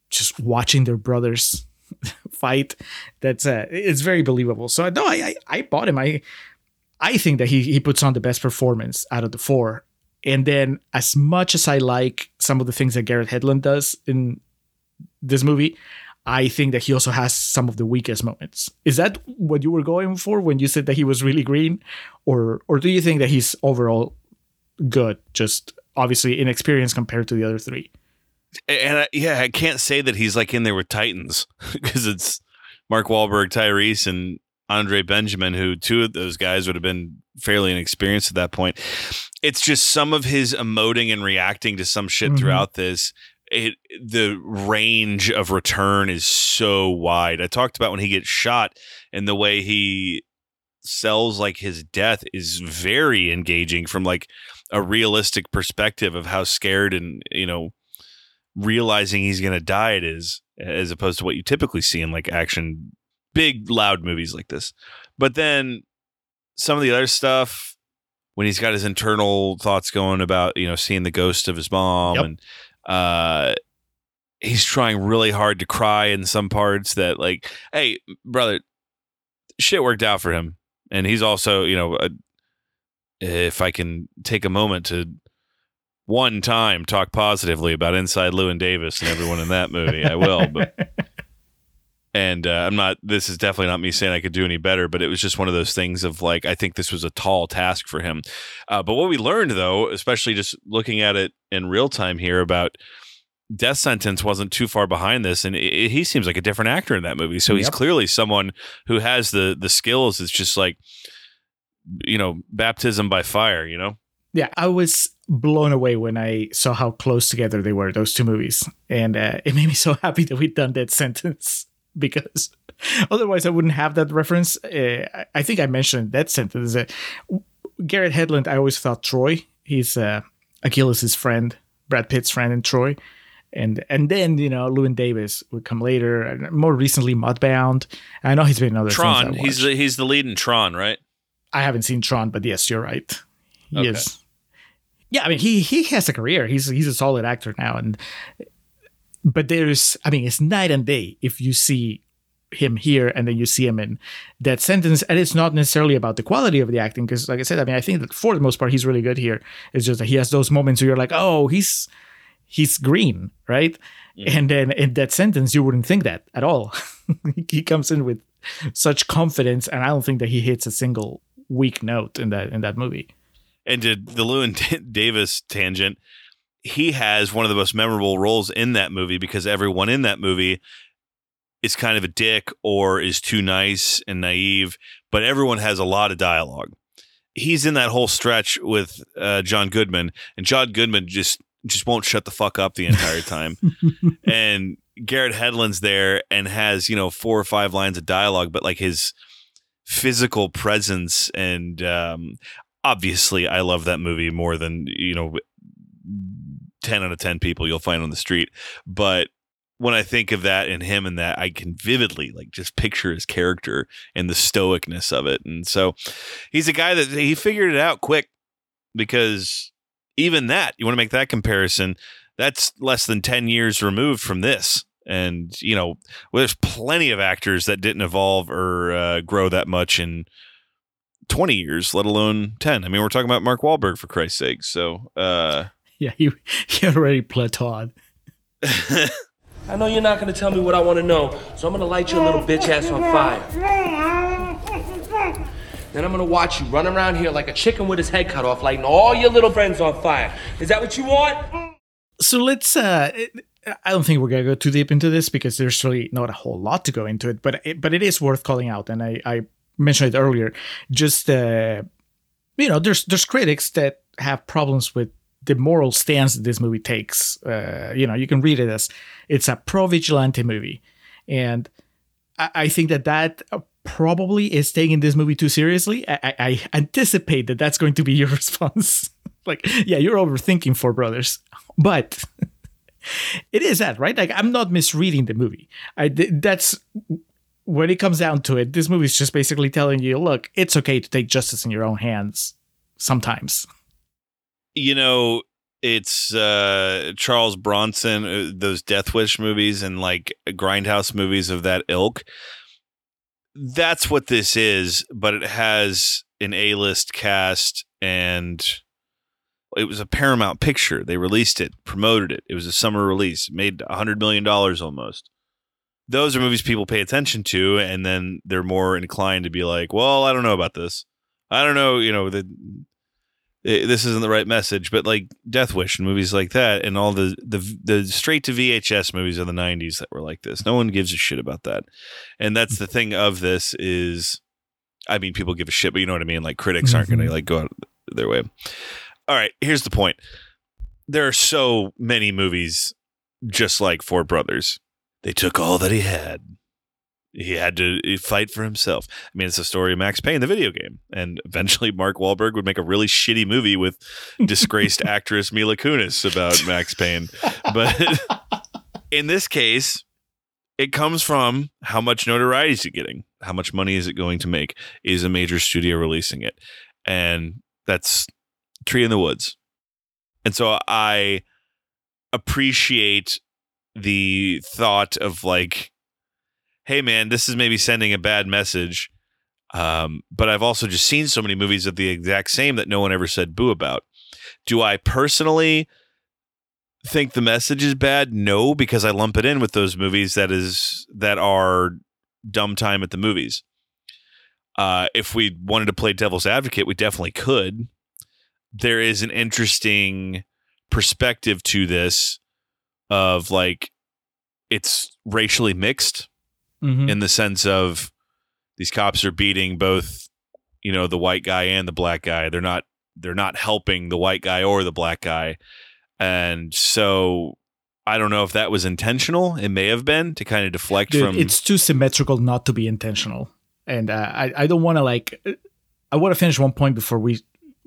just watching their brothers fight. That's uh, it's very believable. So no, I, I I bought him. I I think that he he puts on the best performance out of the four. And then, as much as I like some of the things that Garrett Hedlund does in this movie, I think that he also has some of the weakest moments. Is that what you were going for when you said that he was really green, or or do you think that he's overall good? Just obviously inexperienced compared to the other three. And I, yeah, I can't say that he's like in there with Titans because it's Mark Wahlberg, Tyrese, and Andre Benjamin, who two of those guys would have been fairly inexperienced at that point. It's just some of his emoting and reacting to some shit Mhm. throughout this. It the range of return is so wide. I talked about when he gets shot and the way he sells like his death is very engaging from like a realistic perspective of how scared and you know realizing he's going to die it is as opposed to what you typically see in like action big loud movies like this but then some of the other stuff when he's got his internal thoughts going about you know seeing the ghost of his mom Yep. and uh he's trying really hard to cry in some parts that like hey brother shit worked out for him and he's also you know a, if i can take a moment to one time talk positively about inside Llewyn Davis and everyone in that movie. I will, but and uh, I'm not. This is definitely not me saying I could do any better, but it was just one of those things of like I think this was a tall task for him. Uh, but what we learned though, especially just looking at it in real time here about death sentence wasn't too far behind this and it, he seems like a different actor in that movie so he's clearly someone who has the the skills it's just like you know baptism by fire you know Yeah, I was blown away when I saw how close together they were, those two movies. And uh, it made me so happy that we'd done Death Sentence because otherwise I wouldn't have that reference. Uh, I- think I mentioned that sentence. Uh, Garrett Hedlund, I always thought Troy, he's uh, Achilles' friend, Brad Pitt's friend in Troy. and and then you know Llewyn Davis would come later, and more recently Mudbound. I know he's been in other Tron. He's the, he's the lead in Tron, right? I haven't seen Tron, but yes, you're right. Yes. Okay. Yeah, I mean he he has a career. He's he's a solid actor now, and but there's I mean it's night and day if you see him here and then you see him in Death Sentence. And it's not necessarily about the quality of the acting because like i said i mean i think that for the most part he's really good here. It's just that he has those moments where you're like oh he's he's green right? Mm-hmm. And then in Death Sentence you wouldn't think that at all. He comes in with such confidence and i don't think that he hits a single weak note in that in that movie. And to the Llewyn Davis tangent, he has one of the most memorable roles in that movie because everyone in that movie is kind of a dick or is too nice and naive, but everyone has a lot of dialogue. He's in that whole stretch with uh, John Goodman, and John Goodman just just won't shut the fuck up the entire time. and Garrett Hedlund's there and has you know four or five lines of dialogue, but like his physical presence and um, obviously I love that movie more than you know 10 out of 10 people you'll find on the street but when I think of that and him and that I can vividly like just picture his character and the stoicness of it and so he's a guy that he figured it out quick because even that you want to make that comparison that's less than 10 years removed from this and you know well, there's plenty of actors that didn't evolve or uh, grow that much in 20 years let alone 10 i mean we're talking about mark Wahlberg for christ's sake so uh yeah he, he already plateaued I know you're not gonna tell me what I wanna know, so I'm gonna light your little bitch ass on fire. Then I'm gonna watch you run around here like a chicken with his head cut off, lighting all your little friends on fire. Is that what you want? so let's uh i don't think we're gonna go too deep into this because there's really not a whole lot to go into it but it, but it is worth calling out and i i mentioned it earlier just uh you know there's there's critics that have problems with the moral stance that this movie takes uh you know you can read it as it's a pro vigilante movie. And I, I think that that uh, probably is taking this movie too seriously. I, I I anticipate that that's going to be your response. Like yeah you're overthinking four brothers but it is that right? Like i'm not misreading the movie. I th- that's when it comes down to it this movie is just basically telling you look it's okay to take justice in your own hands sometimes you know it's uh charles bronson uh, those death wish movies and like grindhouse movies of that ilk. That's what this is but it has an a-list cast and it was a paramount picture. They released it promoted it. It was a summer release made a hundred million dollars almost. Those are movies people pay attention to and then they're more inclined to be like well i don't know about this. I don't know you know the eh, this isn't the right message, but like Death Wish and movies like that, and all the the the straight to VHS movies of the '90s that were like this. No one gives a shit about that, and that's the thing of this is, I mean, people give a shit, but you know what I mean. Like critics aren't going to like go out their way. All right, here's the point: there are so many movies just like Four Brothers. They took all that he had. He had to eh, fight for himself. I mean, it's the story of Max Payne, the video game. And eventually, Mark Wahlberg would make a really shitty movie with disgraced actress Mila Kunis about Max Payne. But in this case, it comes from how much notoriety is it getting? How much money is it going to make? Is a major studio releasing it? And that's Tree in the Woods. And so I appreciate the thought of like, hey man, this is maybe sending a bad message. Um, but I've also just seen so many movies of the exact same that no one ever said boo about. Do I personally think the message is bad? No, because I lump it in with those movies that is that are dumb time at the movies. Uh, if we wanted to play devil's advocate, we definitely could. There is an interesting perspective to this of like it's racially mixed Mhm. in the sense of these cops are beating both you know the white guy and the black guy. They're not they're not helping the white guy or the black guy. And so i don't know if that was intentional. It may have been to kind of deflect Dude, from it's too symmetrical not to be intentional. And uh, i i don't want to like i want to finish one point before we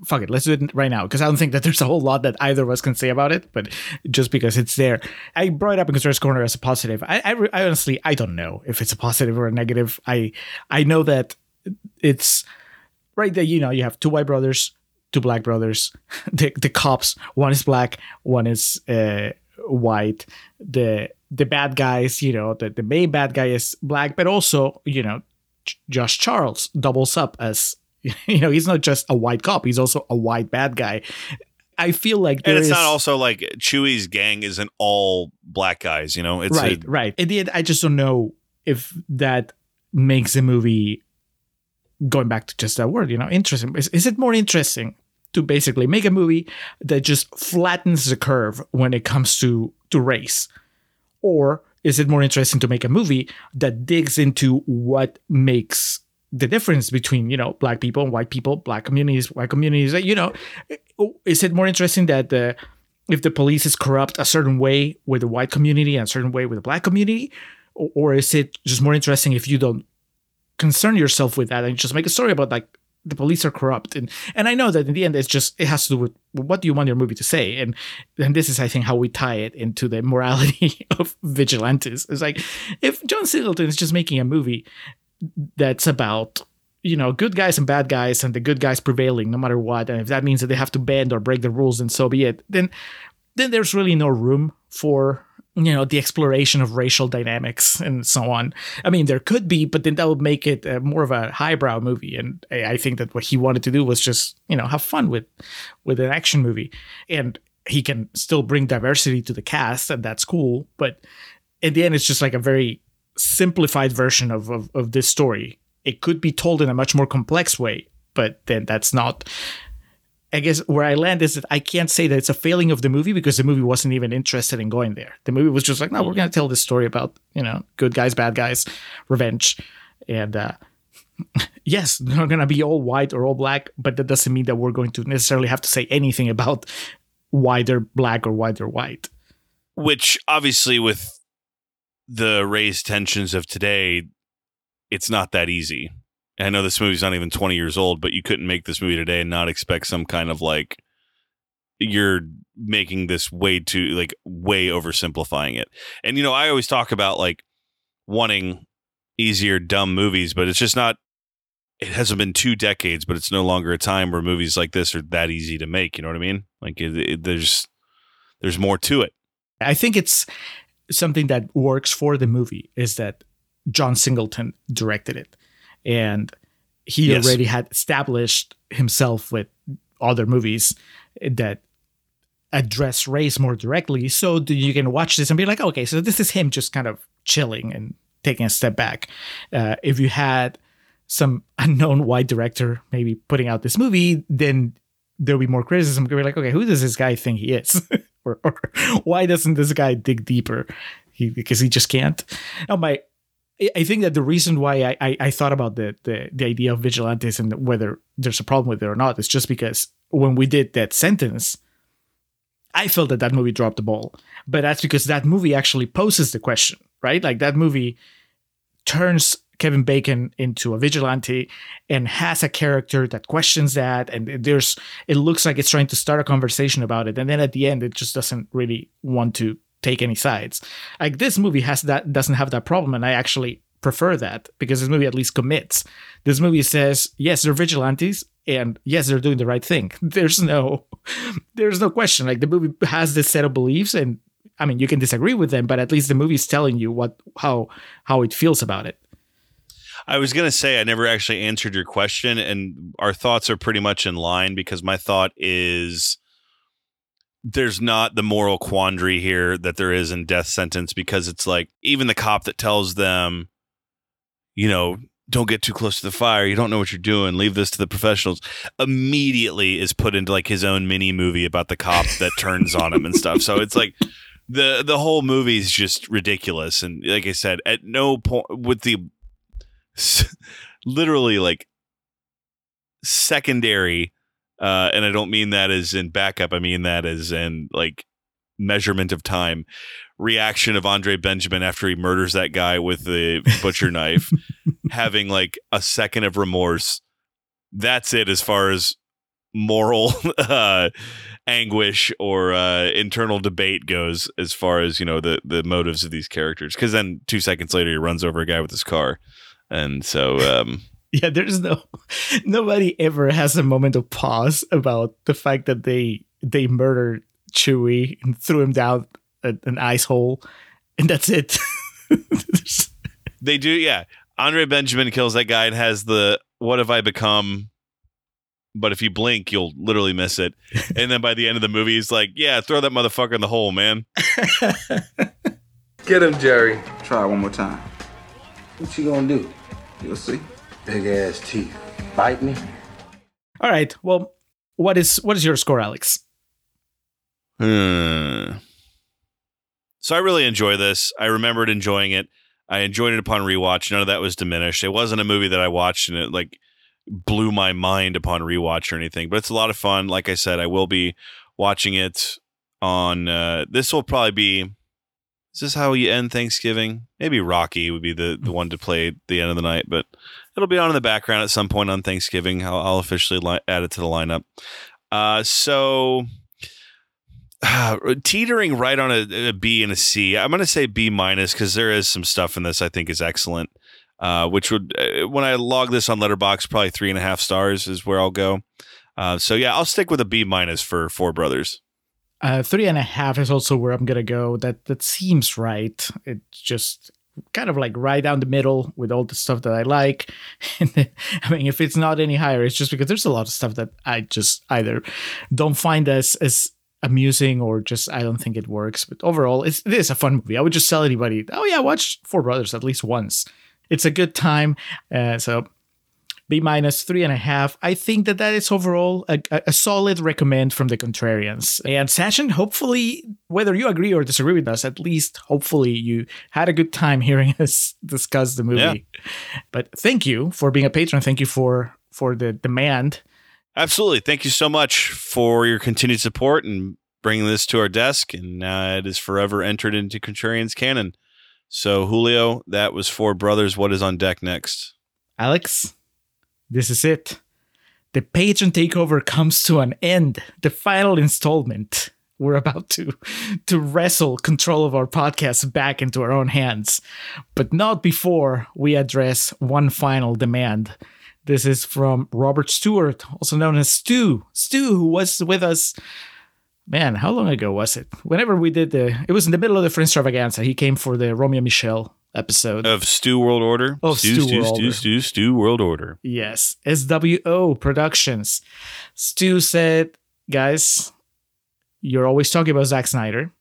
fuck it, let's do it right now because I don't think that there's a whole lot that either of us can say about it. But just because it's there, I brought it up in Conspiracy Corner as a positive. I, I, I honestly I don't know if it's a positive or a negative. I I know that it's right that you know you have two white brothers, two black brothers. The the cops, one is black, one is uh, white. The the bad guys, you know, the the main bad guy is black, but also you know, Josh Charles doubles up as you know he's not just a white cop; he's also a white bad guy. I feel like there and it's is- not also like Chewie's gang isn't all black guys. You know, it's right, a, right. At the end, I just don't know if that makes the movie going back to just that word, you know, interesting. Is, is it more interesting to basically make a movie that just flattens the curve when it comes to to race, or is it more interesting to make a movie that digs into what makes the difference between you know black people and white people, black communities, white communities? You know, is it more interesting that the if the police is corrupt a certain way with the white community and a certain way with the black community, or, or is it just more interesting if you don't concern yourself with that and just make a story about like the police are corrupt and and I know that in the end it's just it has to do with what do you want your movie to say and and this is I think how we tie it into the morality of vigilantes. It's like if John Singleton is just making a movie that's about you know good guys and bad guys and the good guys prevailing no matter what. And if that means that they have to bend or break the rules then so be it. Then then there's really no room for you know the exploration of racial dynamics and so on. I mean there could be but then that would make it uh, more of a highbrow movie. And I think that what he wanted to do was just you know have fun with with an action movie. And he can still bring diversity to the cast and that's cool. But in the end it's just like a very simplified version of, of, of this story it could be told in a much more complex way but then that's not I guess where I land is that I can't say that it's a failing of the movie because the movie wasn't even interested in going there. The movie was just like, no, we're going to tell this story about, you know, good guys, bad guys, revenge. And uh, yes, they're going to be all white or all black, but that doesn't mean that we're going to necessarily have to say anything about why they're black or why they're white. which obviously with the raised tensions of today, it's not that easy. I know this movie's not even 20 years old, but you couldn't make this movie today and not expect some kind of like you're making this way too like way oversimplifying it. And you know, I always talk about like wanting easier dumb movies, but it's just not it hasn't been two decades, but it's no longer a time where movies like this are that easy to make, you know what I mean? Like it, it, there's there's more to it. I think it's something that works for the movie is that John Singleton directed it. And he Yes. already had established himself with other movies that address race more directly. So you can watch this and be like, okay, so this is him just kind of chilling and taking a step back. Uh, if you had some unknown white director maybe putting out this movie, then there'll be more criticism. You'll be like, okay, who does this guy think he is? or, or why doesn't this guy dig deeper? He, because he just can't. Now, my I- think that the reason why I, I, I thought about the, the the idea of vigilantes and whether there's a problem with it or not is just because when we did Death Sentence, I felt that that movie dropped the ball. But that's because that movie actually poses the question, right? Like that movie turns Kevin Bacon into a vigilante and has a character that questions that and there's it looks like it's trying to start a conversation about it and then at the end it just doesn't really want to take any sides. Like this movie has that doesn't have that problem and I actually prefer that because this movie at least commits. This movie says, yes, they're vigilantes and yes, they're doing the right thing. There's no there's no question. Like the movie has this set of beliefs and I mean you can disagree with them, but at least the movie's telling you what how how it feels about it. I was going to say I never actually answered your question, and our thoughts are pretty much in line because my thought is there's not the moral quandary here that there is in death sentence because it's like even the cop that tells them, you know, don't get too close to the fire. You don't know what you're doing. Leave this to the professionals. Immediately is put into like his own mini movie about the cop that turns on him and stuff. So it's like the the whole movie is just ridiculous. And like I said, at no point with the literally like secondary uh and i don't mean that as in backup i mean that as in like measurement of time reaction of andre benjamin after he murders that guy with the butcher knife having like a second of remorse that's it as far as moral uh, anguish or uh, internal debate goes as far as you know the the motives of these characters. Because then two seconds later, he runs over a guy with his car, and so um, Yeah, there's no nobody ever has a moment of pause about the fact that they they murdered Chewie and threw him down a, an ice hole, and that's it. They do. Yeah, Andre Benjamin kills that guy and has the "What have I become." But if you blink, you'll literally miss it. And then by the end of the movie, he's like, "Yeah, throw that motherfucker in the hole, man." Get him, Jerry. Try one more time. What you gonna do? You'll see. Big ass teeth. Bite me? All right. Well, what is what is your score, Alex? Hmm. So I really enjoy this. I remembered enjoying it. I enjoyed it upon rewatch. None of that was diminished. It wasn't a movie that I watched and it like blew my mind upon rewatch or anything. But it's a lot of fun. Like I said, I will be watching it on. Uh, this will probably be. Is this how you end Thanksgiving? Maybe Rocky would be the the one to play at the end of the night, but it'll be on in the background at some point on Thanksgiving. I'll, I'll officially li- add it to the lineup. Uh, so teetering right on a, a B and a C. I'm going to say B minus because there is some stuff in this I think is excellent. Uh, which would uh, when I log this on Letterboxd, probably three and a half stars is where I'll go. Uh, so yeah, I'll stick with a B minus for Four Brothers. Uh, three and a half is also where I'm gonna go. That that seems right. It's just kind of like right down the middle with all the stuff that I like. I mean, if it's not any higher, it's just because there's a lot of stuff that I just either don't find as as amusing or just I don't think it works. But overall, it's it is a fun movie. I would just tell anybody, oh yeah, watch Four Brothers at least once. It's a good time. Uh, so B minus three and a half. I think that that is overall a, a, solid recommend from the contrarians. And Sachin, hopefully, whether you agree or disagree with us, at least hopefully you had a good time hearing us discuss the movie. Yeah. But thank you for being a patron. Thank you for for the demand. Absolutely. Thank you so much for your continued support and bringing this to our desk. And uh, it is forever entered into Contrarian's canon. So, Julio, that was Four Brothers. What is on deck next? Alex, this is it. The patron takeover comes to an end. The final installment. We're about to to wrestle control of our podcast back into our own hands, but not before we address one final demand. This is from Robert Stewart, also known as Stu. Stu, who was with us. Man, how long ago was it? Whenever we did the, it was in the middle of the French Extravaganza. He came for the Romeo Michelle episode. Of Stew World Order? Oh, Stew, Stew Stew, World Stew, Order. Stew, Stew World Order. Yes, SWO Productions. Stew said, guys, you're always talking about Zack Snyder.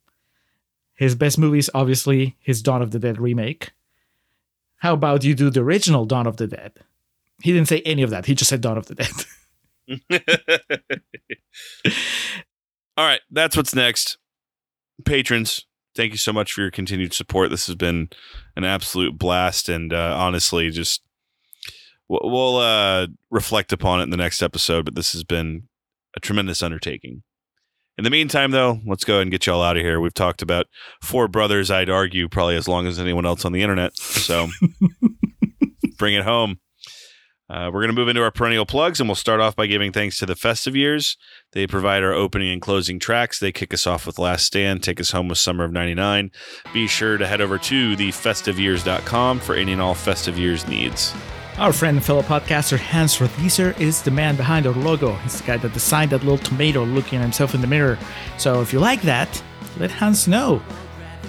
His best movie is obviously his Dawn of the Dead remake. How about you do the original Dawn of the Dead? He didn't say any of that. He just said Dawn of the Dead. All right, that's what's next. Patrons, thank you so much for your continued support. This has been an absolute blast, and uh, honestly, just we'll, we'll uh, reflect upon it in the next episode. But this has been a tremendous undertaking. In the meantime, though, let's go ahead and get y'all out of here. We've talked about four brothers. I'd argue probably as long as anyone else on the internet. So bring it home. Uh, we're going to move into our perennial plugs, and we'll start off by giving thanks to the Festive Years. They provide our opening and closing tracks. They kick us off with Last Stand, take us home with Summer of 99. Be sure to head over to thefestiveyears.com for any and all Festive Years needs. Our friend and fellow podcaster Hans Rothwieser is the man behind our logo. He's the guy that designed that little tomato looking at himself in the mirror. So if you like that, let Hans know.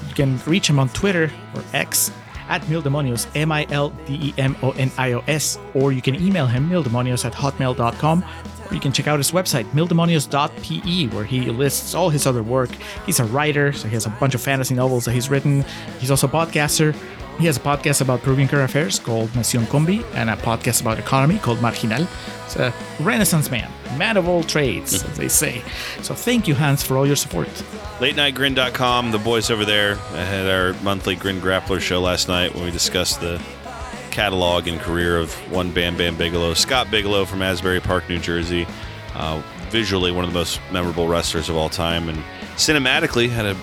You can reach him on Twitter or X at Mildemonios, M I L D E M O N I O S, or you can email him, mildemonios at hotmail.com, or you can check out his website, mildemonios.pe, where he lists all his other work. He's a writer, so he has a bunch of fantasy novels that he's written. He's also a podcaster. He has a podcast about Peruvian current affairs called Nacion Combi, and a podcast about economy called Marginal. He's a renaissance man, man of all trades, as they say. So thank you, Hans, for all your support. LateNightGrin.com, the boys over there I had our monthly Grin Grappler show last night when we discussed the catalog and career of one Bam Bam Bigelow, Scott Bigelow from Asbury Park, New Jersey. Uh, visually, one of the most memorable wrestlers of all time, and cinematically had a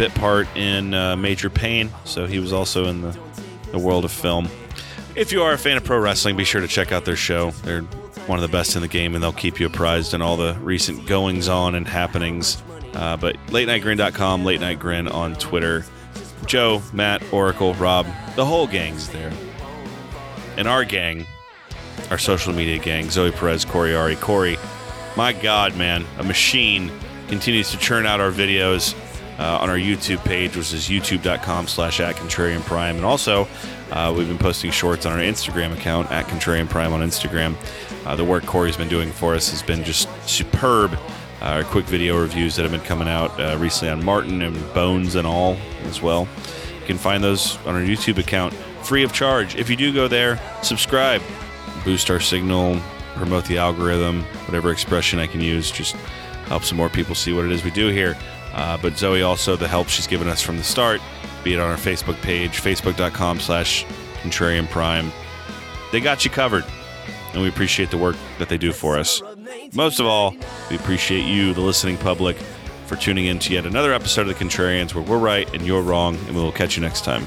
bit part in uh, Major Payne, so he was also in the, the world of film. If you are a fan of pro wrestling, be sure to check out their show. They're one of the best in the game, and they'll keep you apprised on all the recent goings on and happenings. Uh, but latenightgrin.com, late night grin on Twitter. Joe, Matt, Oracle, Rob, the whole gang's there. And our gang, our social media gang, Zoe Perez, Cory Ahre. Cory, my God, man, a machine continues to churn out our videos uh, on our YouTube page, which is youtube.com slash at contrarian prime. And also, uh, we've been posting shorts on our Instagram account, at contrarian prime on Instagram. Uh, the work Cory's been doing for us has been just superb. Uh, our quick video reviews that have been coming out uh, recently on Martin and Bones and all as well. You can find those on our YouTube account free of charge. If you do go there, subscribe, boost our signal, promote the algorithm, whatever expression I can use, just help some more people see what it is we do here. Uh, but Zoe also the help she's given us from the start, be it on our Facebook page, facebook.com slash contrarian prime. They got you covered, and we appreciate the work that they do for us. Most of all, we appreciate you, the listening public, for tuning in to yet another episode of The Contrarians where we're right and you're wrong, and we will catch you next time.